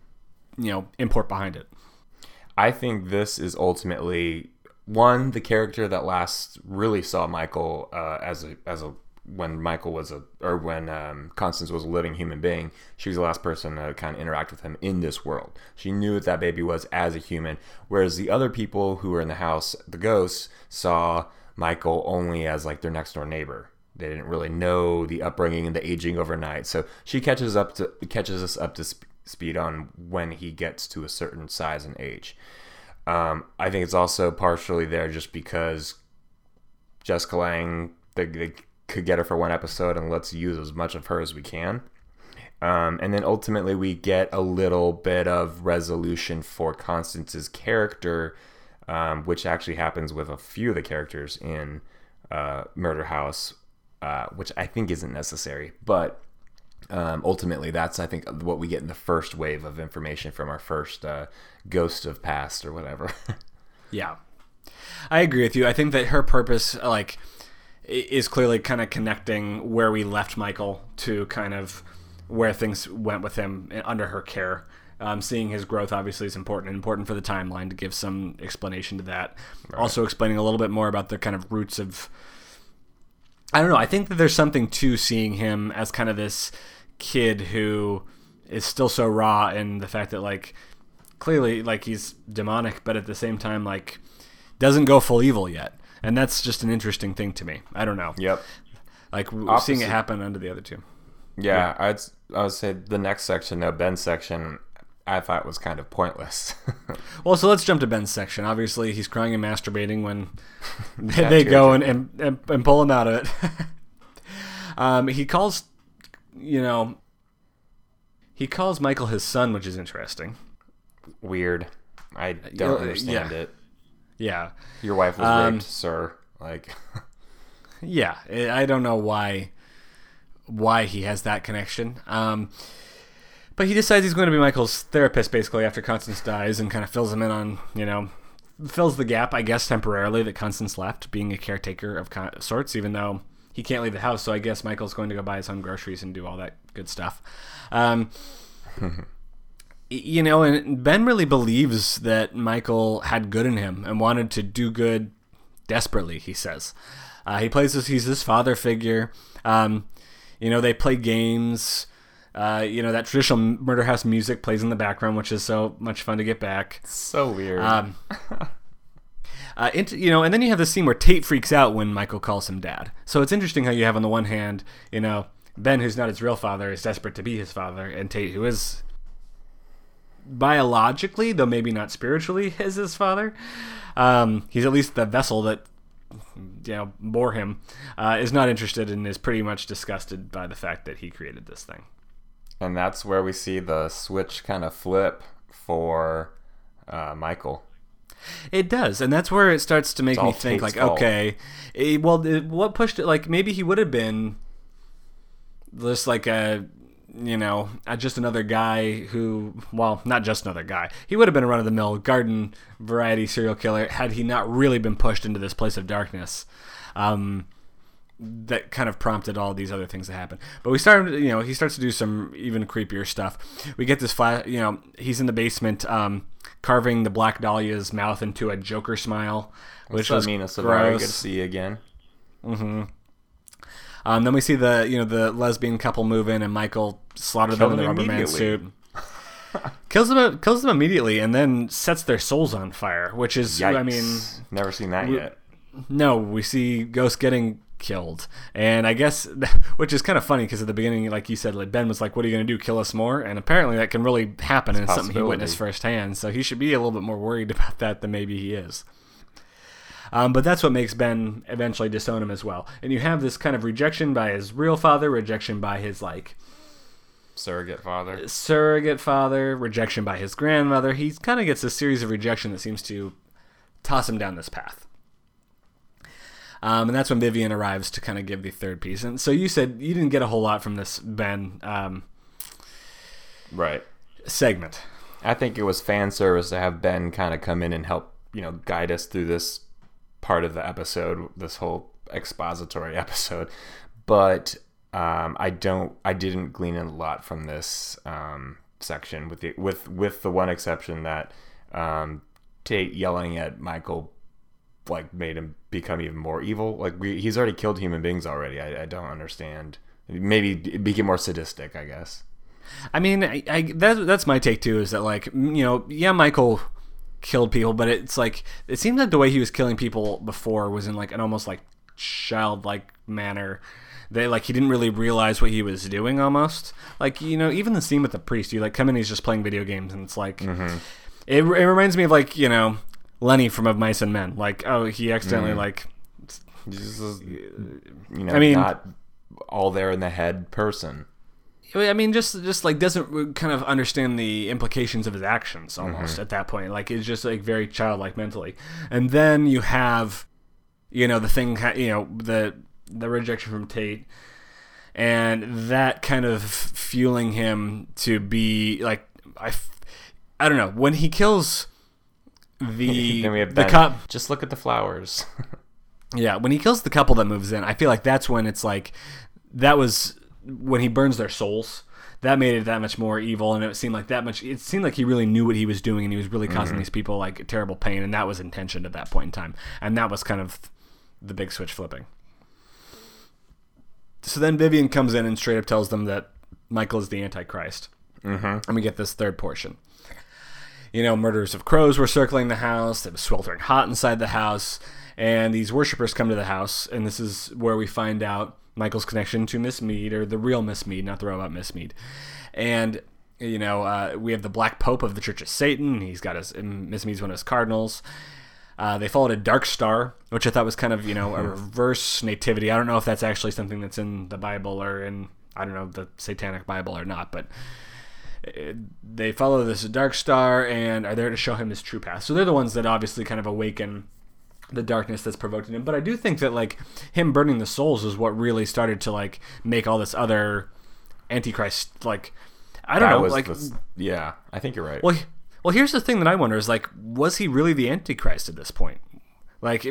you know, import behind it? I think this is ultimately one the character that last really saw Michael uh, as a as a when Michael was a or when um, Constance was a living human being. She was the last person to kind of interact with him in this world. She knew what that baby was as a human, whereas the other people who were in the house, the ghosts, saw Michael only as like their next door neighbor. They didn't really know the upbringing and the aging overnight. So she catches up to catches us up to sp- speed on when he gets to a certain size and age. Um, I think it's also partially there just because Jessica Lange they, they could get her for one episode and let's use as much of her as we can. Um, and then ultimately we get a little bit of resolution for Constance's character, um, which actually happens with a few of the characters in uh, Murder House, uh, which I think isn't necessary. But um, ultimately, that's I think what we get in the first wave of information from our first uh, Ghost of Past or whatever. yeah, I agree with you. I think that her purpose, like, is clearly kind of connecting where we left Michael to kind of where things went with him under her care. Um, seeing his growth obviously is important, important for the timeline to give some explanation to that. Right. Also, explaining a little bit more about the kind of roots of. I don't know. I think that there's something to seeing him as kind of this kid who is still so raw and the fact that like clearly like he's demonic, but at the same time like doesn't go full evil yet, and that's just an interesting thing to me. I don't know. Yep. Like Opposite. seeing it happen under the other two. Yeah, yeah. I'd I would say the next section, the Ben section, I thought was kind of pointless. well, so let's jump to Ben's section. Obviously, he's crying and masturbating when they, they go and, and, and, and, pull him out of it. um, he calls you know, he calls Michael his son, which is interesting. Weird. I don't uh, understand yeah. it. Yeah. Your wife was um, raped, sir. Like. yeah, I don't know why why he has that connection. Um, but he decides he's going to be Michael's therapist basically after Constance dies and kind of fills him in on, you know, fills the gap, I guess, temporarily that Constance left, being a caretaker of sorts, even though he can't leave the house, so I guess Michael's going to go buy his own groceries and do all that good stuff. Um, you know, and Ben really believes that Michael had good in him and wanted to do good desperately. He says uh, he plays this. He's this father figure. Um, you know, they play games. Uh, you know that traditional murder house music plays in the background, which is so much fun to get back. So weird. Um, Uh, you know, and then you have the scene where Tate freaks out when Michael calls him dad. So it's interesting how you have on the one hand, you know, Ben, who's not his real father, is desperate to be his father, and Tate, who is biologically, though maybe not spiritually, is his father. Um, he's at least the vessel that you know bore him. Uh, is not interested and is pretty much disgusted by the fact that he created this thing. And that's where we see the switch kind of flip for uh, Michael. It does, and that's where it starts to make me think, like, fault. okay, it, eh, well, it, what pushed it? Like, maybe he would have been just like a, you know, just another guy who, well, not just another guy. He would have been a run of the mill garden variety serial killer had he not really been pushed into this place of darkness. Um, that kind of prompted all these other things to happen. But we started, you know, he starts to do some even creepier stuff. We get this flash, you know, he's in the basement um, carving the Black Dahlia's mouth into a Joker smile, which was mean? It's very good to see again. Mm-hmm. Um, then we see the you know the lesbian couple move in and Michael slaughter them in the rubber man suit. kills them kills them immediately and then sets their souls on fire, which is Yikes. I mean never seen that we, yet. No, we see Ghost getting killed. And I guess, which is kind of funny because at the beginning, like you said, like Ben was like, "What are you going to do? Kill us more?" And apparently, that can really happen, and it's something he witnessed firsthand. So he should be a little bit more worried about that than maybe he is. Um, but that's what makes Ben eventually disown him as well. And you have this kind of rejection by his real father, rejection by his like surrogate father, surrogate father, rejection by his grandmother. He kind of gets a series of rejection that seems to toss him down this path. Um, and that's when Vivian arrives to kind of give the third piece. And so you said you didn't get a whole lot from this Ben um, Right. segment. I think it was fan service to have Ben kind of come in and help, you know, guide us through this part of the episode, this whole expository episode. But um, I don't, I didn't glean a lot from this um, section, with the with with the one exception that um, Tate yelling at Michael like made him become even more evil. Like we, he's already killed human beings already. I, I don't understand. Maybe become more sadistic, I guess. I mean, I, I that, that's my take too. Is that like you know, yeah, Michael killed people, but it's like it seems like the way he was killing people before was in like an almost like childlike manner. They like he didn't really realize what he was doing almost. Like you know, even the scene with the priest, you like come in, he's just playing video games, and it's like mm-hmm. it, it reminds me of like you know Lenny from Of Mice and Men. Like oh, he accidentally mm. like Just, you know, I mean- not all there in the head person. I mean, just just like doesn't kind of understand the implications of his actions mm-hmm. almost at that point. Like it's just like very childlike mentally. And then you have, you know, the thing, you know, the the rejection from Tate, and that kind of fueling him to be like I, I don't know when he kills the then we have the cup. Just look at the flowers. Yeah, when he kills the couple that moves in, I feel like that's when it's like that was when he burns their souls. That made it that much more evil, and it seemed like that much. It seemed like he really knew what he was doing, and he was really causing these people like terrible pain, and that was intentioned at that point in time, and that was kind of the big switch flipping. So then Vivian comes in and straight up tells them that Michael is the Antichrist, mm-hmm. and we get this third portion you know, murders of crows were circling the house. It was sweltering hot inside the house. And these worshippers come to the house. And this is where we find out Michael's connection to Miss Mead, or the real Miss Mead, not the robot Miss Mead. And, you know, uh, we have the Black Pope of the Church of Satan. He's got his, Miss Mead's one of his cardinals. Uh, they followed a dark star, which I thought was kind of, you know, a reverse nativity. I don't know if that's actually something that's in the Bible or in, I don't know, the Satanic Bible or not, but they follow this dark star and are there to show him his true path. So they're the ones that obviously kind of awaken the darkness that's provoked in him. But I do think that like him burning the souls is what really started to like make all this other antichrist like I don't That know like the- yeah, I think you're right. well well here's the thing that I wonder is like was he really the antichrist at this point? Like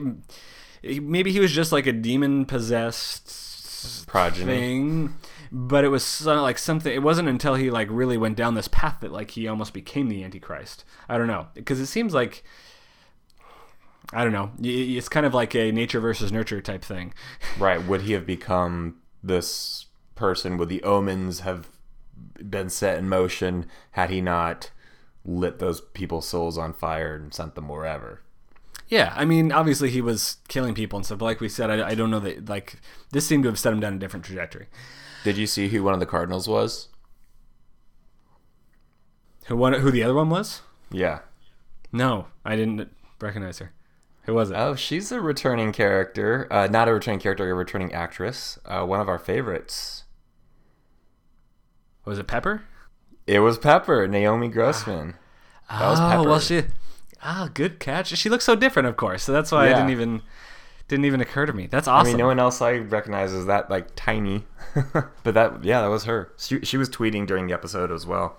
maybe he was just like a demon possessed Progeny. thing but it was so, like something it wasn't until he like really went down this path that like he almost became the antichrist i don't know because it seems like i don't know it's kind of like a nature versus nurture type thing Right. Would he have become this person? Would the omens have been set in motion had he not lit those people's souls on fire and sent them wherever? yeah i mean obviously he was killing people and stuff but like we said I, I don't know that like this seemed to have set him down a different trajectory Did you see who one of the cardinals was? who one who the other one was Yeah. no i didn't recognize her who was it Oh, she's a returning character. Uh, not a returning character, a returning actress. Uh, one of our favorites. was it pepper It was Pepper, Naomi Grossman. That was oh Pepper. well she ah good catch she looks so different of course so that's why i didn't even didn't even occur to me that's awesome. I mean, no one else I recognize is that like tiny, but that yeah, that was her. She, she was tweeting during the episode as well.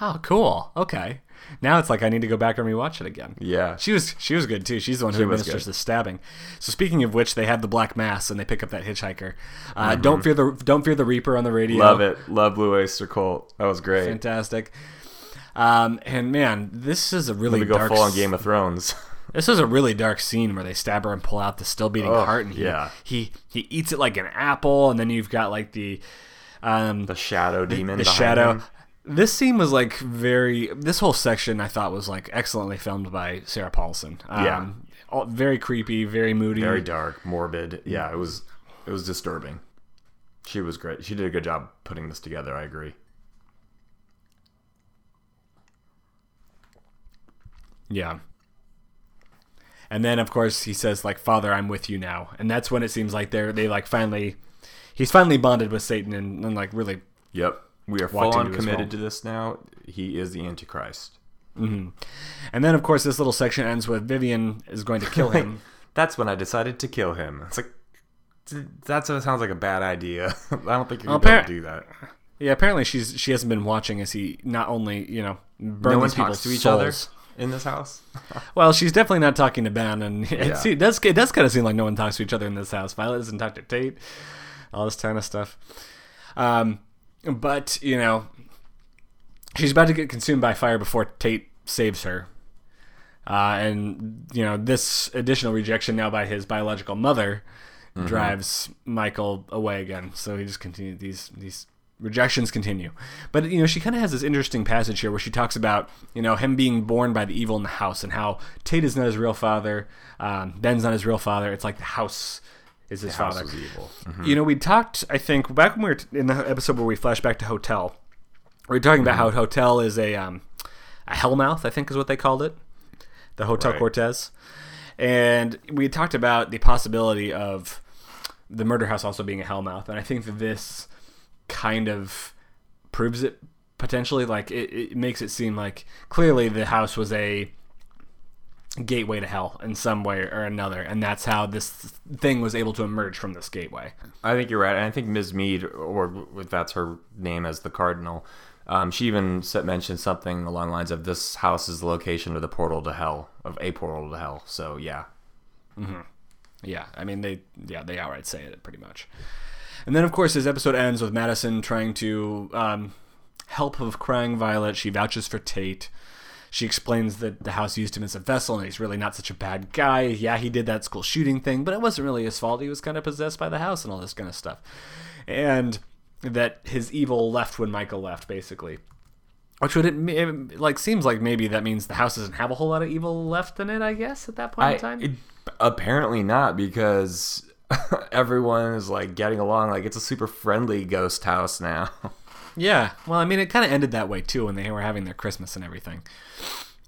Oh, cool. Okay. Now it's like I need to go back and rewatch it again. Yeah, She was she was good too. She's the one who She administers the stabbing. So speaking of which, they have the black mass and they pick up that hitchhiker. Uh, Mm-hmm. Don't fear the don't fear the Reaper on the radio. love it. Love Blue Oyster Cult. That was great. Fantastic. Um, and man, this is a really we go dark. full on Game of Thrones. This is a really dark scene where they stab her and pull out the still beating Oh, heart, and he, yeah. he he eats it like an apple, and then you've got like the um, the shadow demon. the behind shadow. him. This scene was like very. This whole section I thought was like excellently filmed by Sarah Paulson. Um, Yeah. all- very creepy, very moody. Very dark, morbid. Yeah, it was. It was disturbing. She was great. She did a good job putting this together. I agree. Yeah. And then of course he says like, "Father, I'm with you now," and that's when it seems like they're they like finally, he's finally bonded with Satan and, and like really Yep. We are full on committed to this now. He is the Antichrist. Mm-hmm. And then, of course, this little section ends with Vivian is going to kill him. That's when I decided to kill him. It's like that sounds like a bad idea. I don't think you're Well, gonna do that. Yeah, apparently she's she hasn't been watching as he not only you know burn No one people's to each souls. other in this house. Well, she's definitely not talking to Ben, and it, Yeah. see- it does it does kind of seem like no one talks to each other in this house. Violet doesn't talk to Tate, all this kind of stuff. Um, but you know, she's about to get consumed by fire before Tate saves her. Uh, and you know this additional rejection now by his biological mother drives Michael away again. So he just continued these these rejections continue. But you know she kind of has this interesting passage here where she talks about you know him being born by the evil in the house and how Tate is not his real father, um, Ben's not his real father. It's like the house is his House father. evil. You know, we talked, I think, back when we were t- in the episode where we flashed back to Hotel. We were talking about how Hotel is a um, a hellmouth, I think is what they called it, the Hotel Right. Cortez, and we talked about the possibility of the murder house also being a hellmouth, and I think that this kind of proves it potentially. Like it, it makes it seem like clearly the house was a gateway to hell in some way or another, and that's how this thing was able to emerge from this gateway. I think you're right. And I think Ms. Mead, or if that's her name as the cardinal, um, she even said, mentioned something along the lines of this house is the location of the portal to hell, of a portal to hell. So yeah, Yeah, I mean they yeah they outright say it pretty much. And then of course this episode ends with Madison trying to um, help of crying Violet. She vouches for Tate. She explains that the house used him as a vessel and he's really not such a bad guy. Yeah, he did that school shooting thing, but it wasn't really his fault. He was kind of possessed by the house and all this kind of stuff. And that his evil left when Michael left, basically. Which would it, like seems like maybe that means the house doesn't have a whole lot of evil left in it. I guess at that point in time. it, apparently not because everyone is like getting along. Like it's a super friendly ghost house now. Yeah, well, I mean, it kind of ended that way too when they were having their Christmas and everything.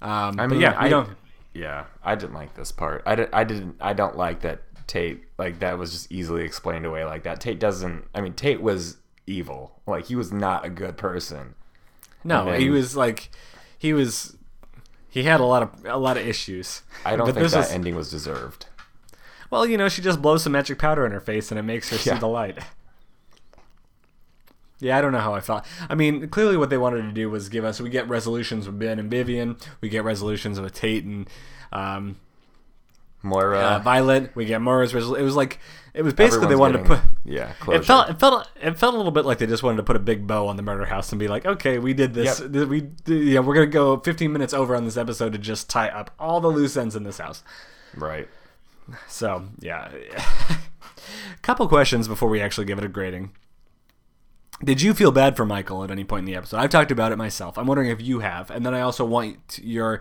Um, I mean, yeah, I don't. Yeah, I didn't like this part. I, did, I didn't. I don't like that Tate. Like that was just easily explained away like that. Tate doesn't. I mean, Tate was evil. Like he was not a good person. No, then- he was like, he was, he had a lot of a lot of issues. I don't But think that was- ending was deserved. Well, you know, she just blows some magic powder in her face and it makes her see the light. Yeah, I don't know how I felt. I mean, clearly what they wanted to do was give us. We get resolutions with Ben and Vivian. We get resolutions with Tate and um, Moira. uh, Violet. We get Moira's resolution. It was like it was basically they everyone's wanted to put. Yeah, closure. It felt it felt it felt a little bit like they just wanted to put a big bow on the murder house and be like, okay, we did this. Yep. We yeah, we're gonna go 15 minutes over on this episode to just tie up all the loose ends in this house. right. So yeah, a couple questions before we actually give it a grading. Did you feel bad for Michael at any point in the episode? I've talked about it myself. I'm wondering if you have, and then I also want your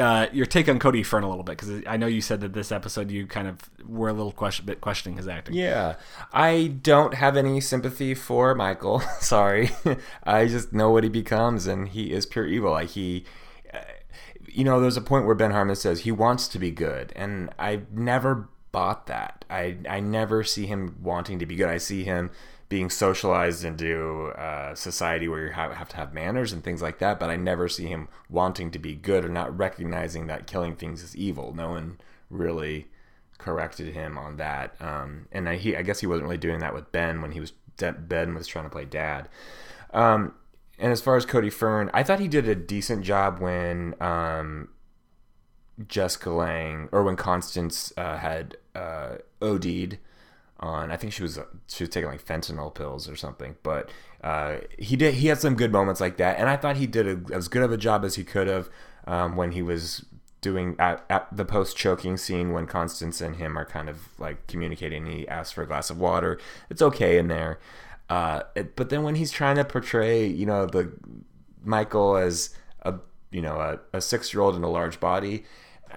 uh, your take on Cody Fern a little bit because I know you said that this episode you kind of were a little question, bit questioning his acting. Yeah, I don't have any sympathy for Michael. Sorry, I just know what he becomes, and he is pure evil. Like he, you know, there's a point where Ben Harmon says he wants to be good, and I never bought that. I I never see him wanting to be good. I see him being socialized into uh, society where you have, have to have manners and things like that, but I never see him wanting to be good or not recognizing that killing things is evil. No one really corrected him on that. Um, and I, he, I guess he wasn't really doing that with Ben when he was Ben was trying to play dad. Um, and as far as Cody Fern, I thought he did a decent job when um, Jessica Lange or when Constance uh, had uh, OD'd on. I think she was she was taking like fentanyl pills or something. But uh, he did he had some good moments like that, and I thought he did a, as good of a job as he could have um, when he was doing at, at the post choking scene when Constance and him are kind of like communicating. He asks for a glass of water. It's okay in there. Uh, it, but then when he's trying to portray, you know, the Michael as a you know a, a six year old in a large body,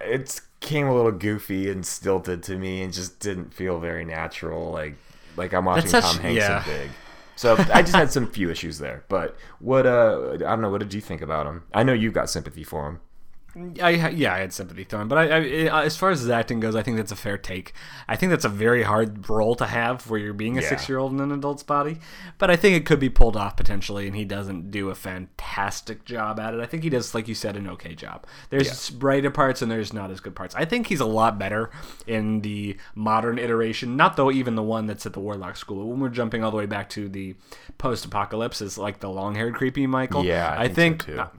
it came a little goofy and stilted to me, and just didn't feel very natural. Like like I'm watching such- Tom Hanks yeah. in Big. So I just had some few issues there. But what uh I don't know. What did you think about him? I know you've got sympathy for him. I yeah, I had sympathy for him, but I, I, as far as his acting goes, I think that's a fair take. I think that's a very hard role to have where you're being a Yeah. six year old in an adult's body, but I think it could be pulled off potentially, and he doesn't do a fantastic job at it. I think he does, like you said, an okay job. There's brighter parts and there's not as good parts. I think he's a lot better in the modern iteration, not though even the one that's at the Warlock School. When we're jumping all the way back to the post apocalypse, is like the long haired creepy Michael. Yeah, I I, think think. so.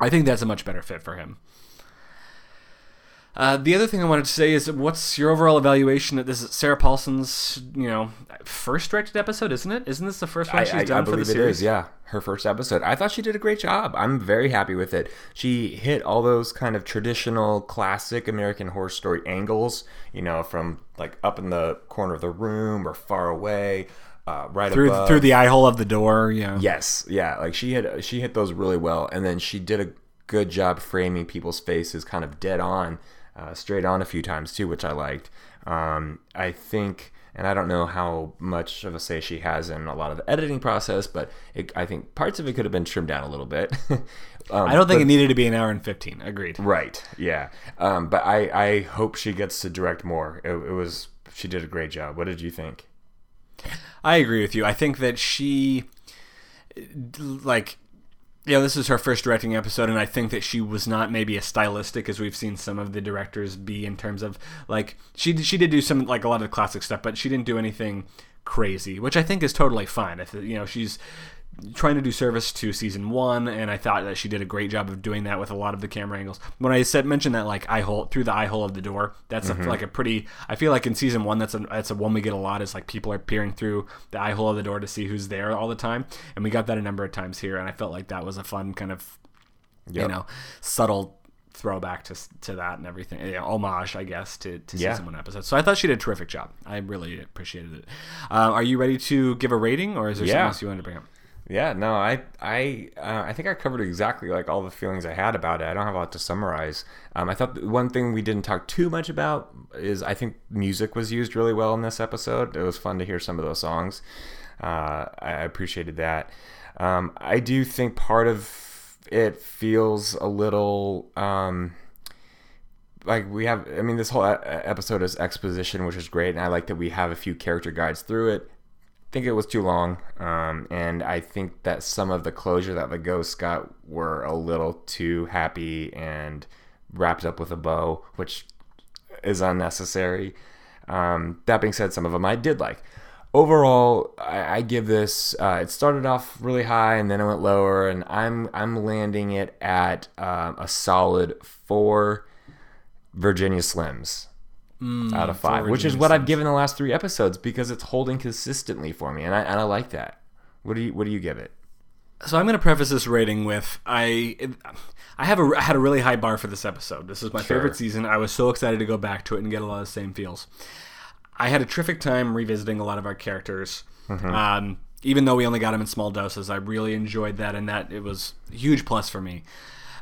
I think that's a much better fit for him. Uh, the other thing I wanted to say is, what's your overall evaluation that this is Sarah Paulson's, you know, first directed episode, isn't it? Isn't this the first one I, she's I, done I for the it series? is. Yeah, her first episode. I thought she did a great job. I'm very happy with it. She hit all those kind of traditional, classic American Horror Story angles. You know, from like up in the corner of the room or far away, uh, right Through above. through the eye hole of the door, yeah. Yes, yeah, like she hit she hit those really well, and then she did a good job framing people's faces kind of dead on, uh, straight on a few times too, which I liked. Um, I think, and I don't know how much of a say she has in a lot of the editing process, but it, I think parts of it could have been trimmed down a little bit. um, I don't think it needed to be an hour and fifteen. Agreed. Right. Yeah. Um, but I, I hope she gets to direct more. It, it was she did a great job. What did you think? I agree with you. I think that she, like, you know, this is her first directing episode, and I think that she was not maybe as stylistic as we've seen some of the directors be in terms of like she she did do some like a lot of classic stuff, but she didn't do anything crazy, which I think is totally fine. If you know she's trying to do service to season one, and I thought that she did a great job of doing that with a lot of the camera angles. When I said mentioned that like eye hole through the eye hole of the door, that's a, like a pretty. I feel like in season one, that's a that's a one we get a lot is like people are peering through the eye hole of the door to see who's there all the time, and we got that a number of times here, and I felt like that was a fun kind of you know subtle throwback to to that and everything know, homage i guess to, to Yeah. season one episode so i thought she did a terrific job i really appreciated it uh, are you ready to give a rating or is there something else you wanted to bring up Yeah, no, I I uh, I think I covered exactly like all the feelings I had about it. I don't have a lot to summarize. Um, I thought one thing we didn't talk too much about is I think music was used really well in this episode. It was fun to hear some of those songs. Uh, I appreciated that. Um, I do think part of it feels a little. Um, like we have i mean this whole episode is exposition which is great and i like that we have a few character guides through it think it was too long um, and i think that some of the closure that the ghosts got were a little too happy and wrapped up with a bow which is unnecessary. Um, that being said some of them i did like. Overall i, I give this uh, it started off really high and then it went lower and i'm i'm landing it at um, a solid four Virginia Slims out of five, which is what I've given the last three episodes because it's holding consistently for me, and I and I like that. What do you What do you give it? so i'm going to preface this rating with i i have a I had a really high bar for this episode. This is my Sure. favorite season. I was so excited to go back to it and get a lot of the same feels. I had a terrific time revisiting a lot of our characters. Um, even though we only got them in small doses i really enjoyed that and that it was a huge plus for me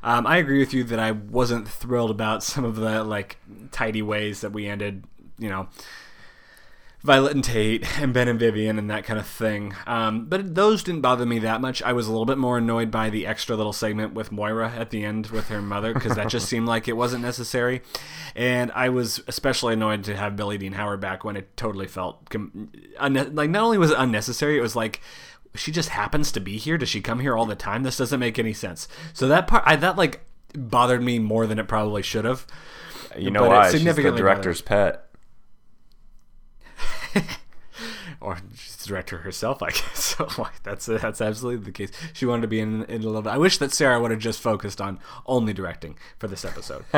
um, i agree with you that i wasn't thrilled about some of the like tidy ways that we ended you know Violet and Tate and Ben and Vivian and that kind of thing. Um, but those didn't bother me that much. I was a little bit more annoyed by the extra little segment with Moira at the end with her mother because that just seemed like it wasn't necessary. And I was especially annoyed to have Billie Dean Howard back when it totally felt com- unne- like not only was it unnecessary, it was like she just happens to be here. Does she come here all the time? This doesn't make any sense. So that part, I that like bothered me more than it probably should have. You know But why? She's the director's pet. or she's the director herself, I guess. So that's that's absolutely the case. She wanted to be in, in a little bit. I wish that Sarah would have just focused on only directing for this episode.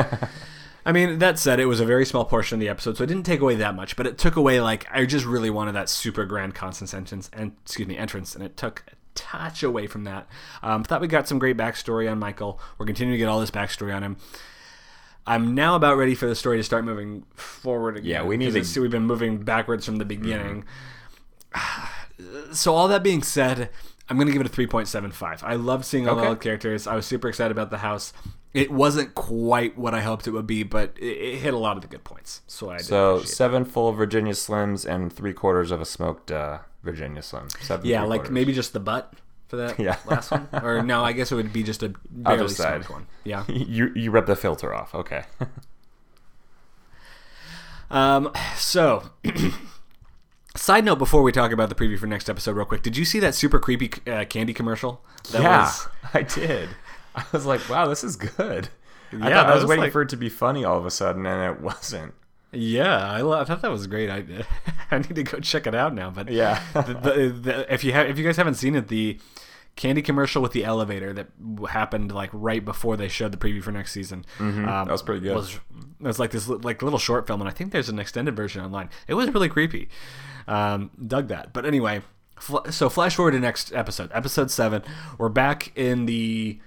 I mean, that said, it was a very small portion of the episode, so it didn't take away that much. But it took away like I just really wanted that super grand Constance entrance, and excuse me, entrance, and it took a touch away from that. Um, thought we got some great backstory on Michael. We're continuing to get all this backstory on him. I'm now about ready for the story to start moving forward again. Yeah, we need to- it's- we've been moving backwards from the beginning. So all that being said, I'm gonna give it a 3.75. I loved seeing all Okay. the characters. I was super excited about the house. It wasn't quite what I hoped it would be, but it, it hit a lot of the good points. So I So seven full Virginia Slims and three quarters of a smoked uh, Virginia Slim. Seven yeah, like quarters. maybe just the butt for that Yeah. last one? Or no, I guess it would be just a Other barely side. smoked one. Yeah. You you rub the filter off. Okay. Um, so, side note before we talk about the preview for next episode, real quick, did you see that super creepy uh, candy commercial? That yeah, was- I did. I was like, wow, this is good. I Yeah, thought I I was, was waiting like- for it to be funny all of a sudden, and it wasn't. yeah, I, lo- I thought that was great. I, I need to go check it out now. But Yeah. the, the, the, if you have, if you guys haven't seen it, the candy commercial with the elevator that happened like right before they showed the preview for next season. Um, that was pretty good. Was, it was like this like little short film, and I think there's an extended version online. It was really creepy. Um, dug that. But anyway, fl- so flash forward to next episode, episode seven. We're back in the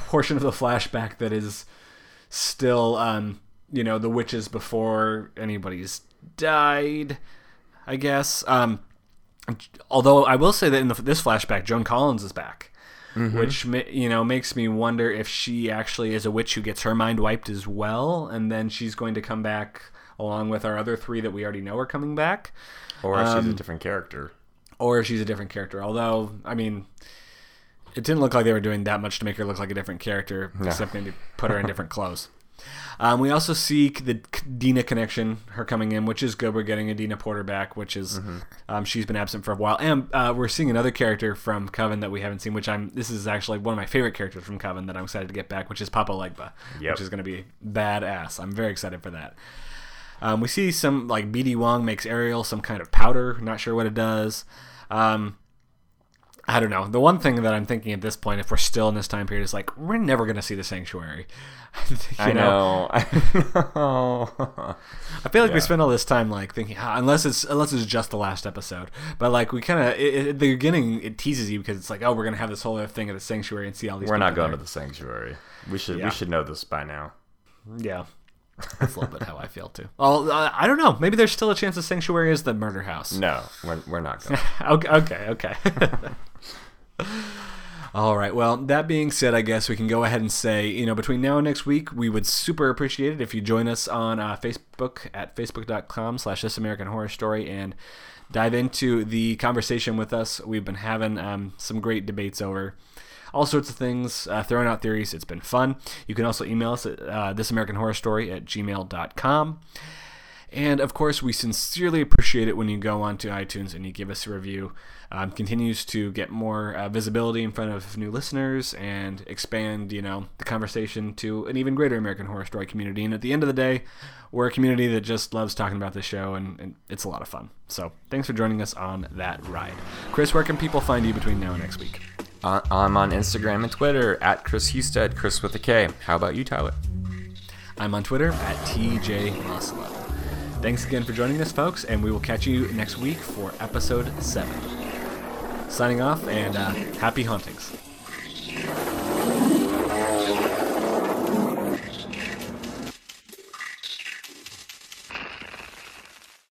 portion of the flashback that is still, um, you know, the witches before anybody's died. I guess. Um, although I will say that in the, this flashback, Joan Collins is back, which you know makes me wonder if she actually is a witch who gets her mind wiped as well, and then she's going to come back along with our other three that we already know are coming back, Or she's Um, a different character. or if she's a different character. Although, I mean. It didn't look like they were doing that much to make her look like a different character, except maybe put her in different clothes. Um, we also see the Dinah connection, her coming in, which is good. We're getting Adina Porter back, which is um, she's been absent for a while, and uh, we're seeing another character from Coven that we haven't seen. Which I'm this is actually one of my favorite characters from Coven that I'm excited to get back, which is Papa Legba, Yep. which is going to be badass. I'm very excited for that. Um, we see some like BD Wong makes Ariel some kind of powder. Not sure what it does. Um, I don't know. The one thing that I'm thinking at this point, if we're still in this time period, is like we're never going to see the sanctuary. You I know. I know. I feel like we spend all this time like thinking, ah, unless it's unless it's just the last episode. But like we kind of at the beginning, it teases you because it's like, oh, we're gonna have this whole other thing at the sanctuary and see all these. We're not going to the sanctuary. We should Yeah. we should know this by now. Yeah, that's a little bit how I feel too. Well, uh, I don't know. Maybe there's still a chance the sanctuary is the murder house. No, we're, we're not going. okay, okay, okay. All right. Well, that being said, I guess we can go ahead and say, you know, between now and next week, we would super appreciate it if you join us on uh, Facebook at facebook.com slash This American Horror Story and dive into the conversation with us. We've been having um, some great debates over all sorts of things, uh, throwing out theories. It's been fun. You can also email us at uh, thisamericanhorrorstory at gmail.com. And of course, we sincerely appreciate it when you go onto iTunes and you give us a review. Um, continues to get more uh, visibility in front of new listeners and expand, you know, the conversation to an even greater American Horror Story community. And at the end of the day, we're a community that just loves talking about the show, and, and it's a lot of fun. So thanks for joining us on that ride, Chris. Where can people find you between now and next week? Uh, I'm on Instagram and Twitter at Chris Husted, Chris with a K. How about you, Tyler? I'm on Twitter at TJ Muslow. Thanks again for joining us, folks, and we will catch you next week for episode 7. Signing off, and uh, happy hauntings.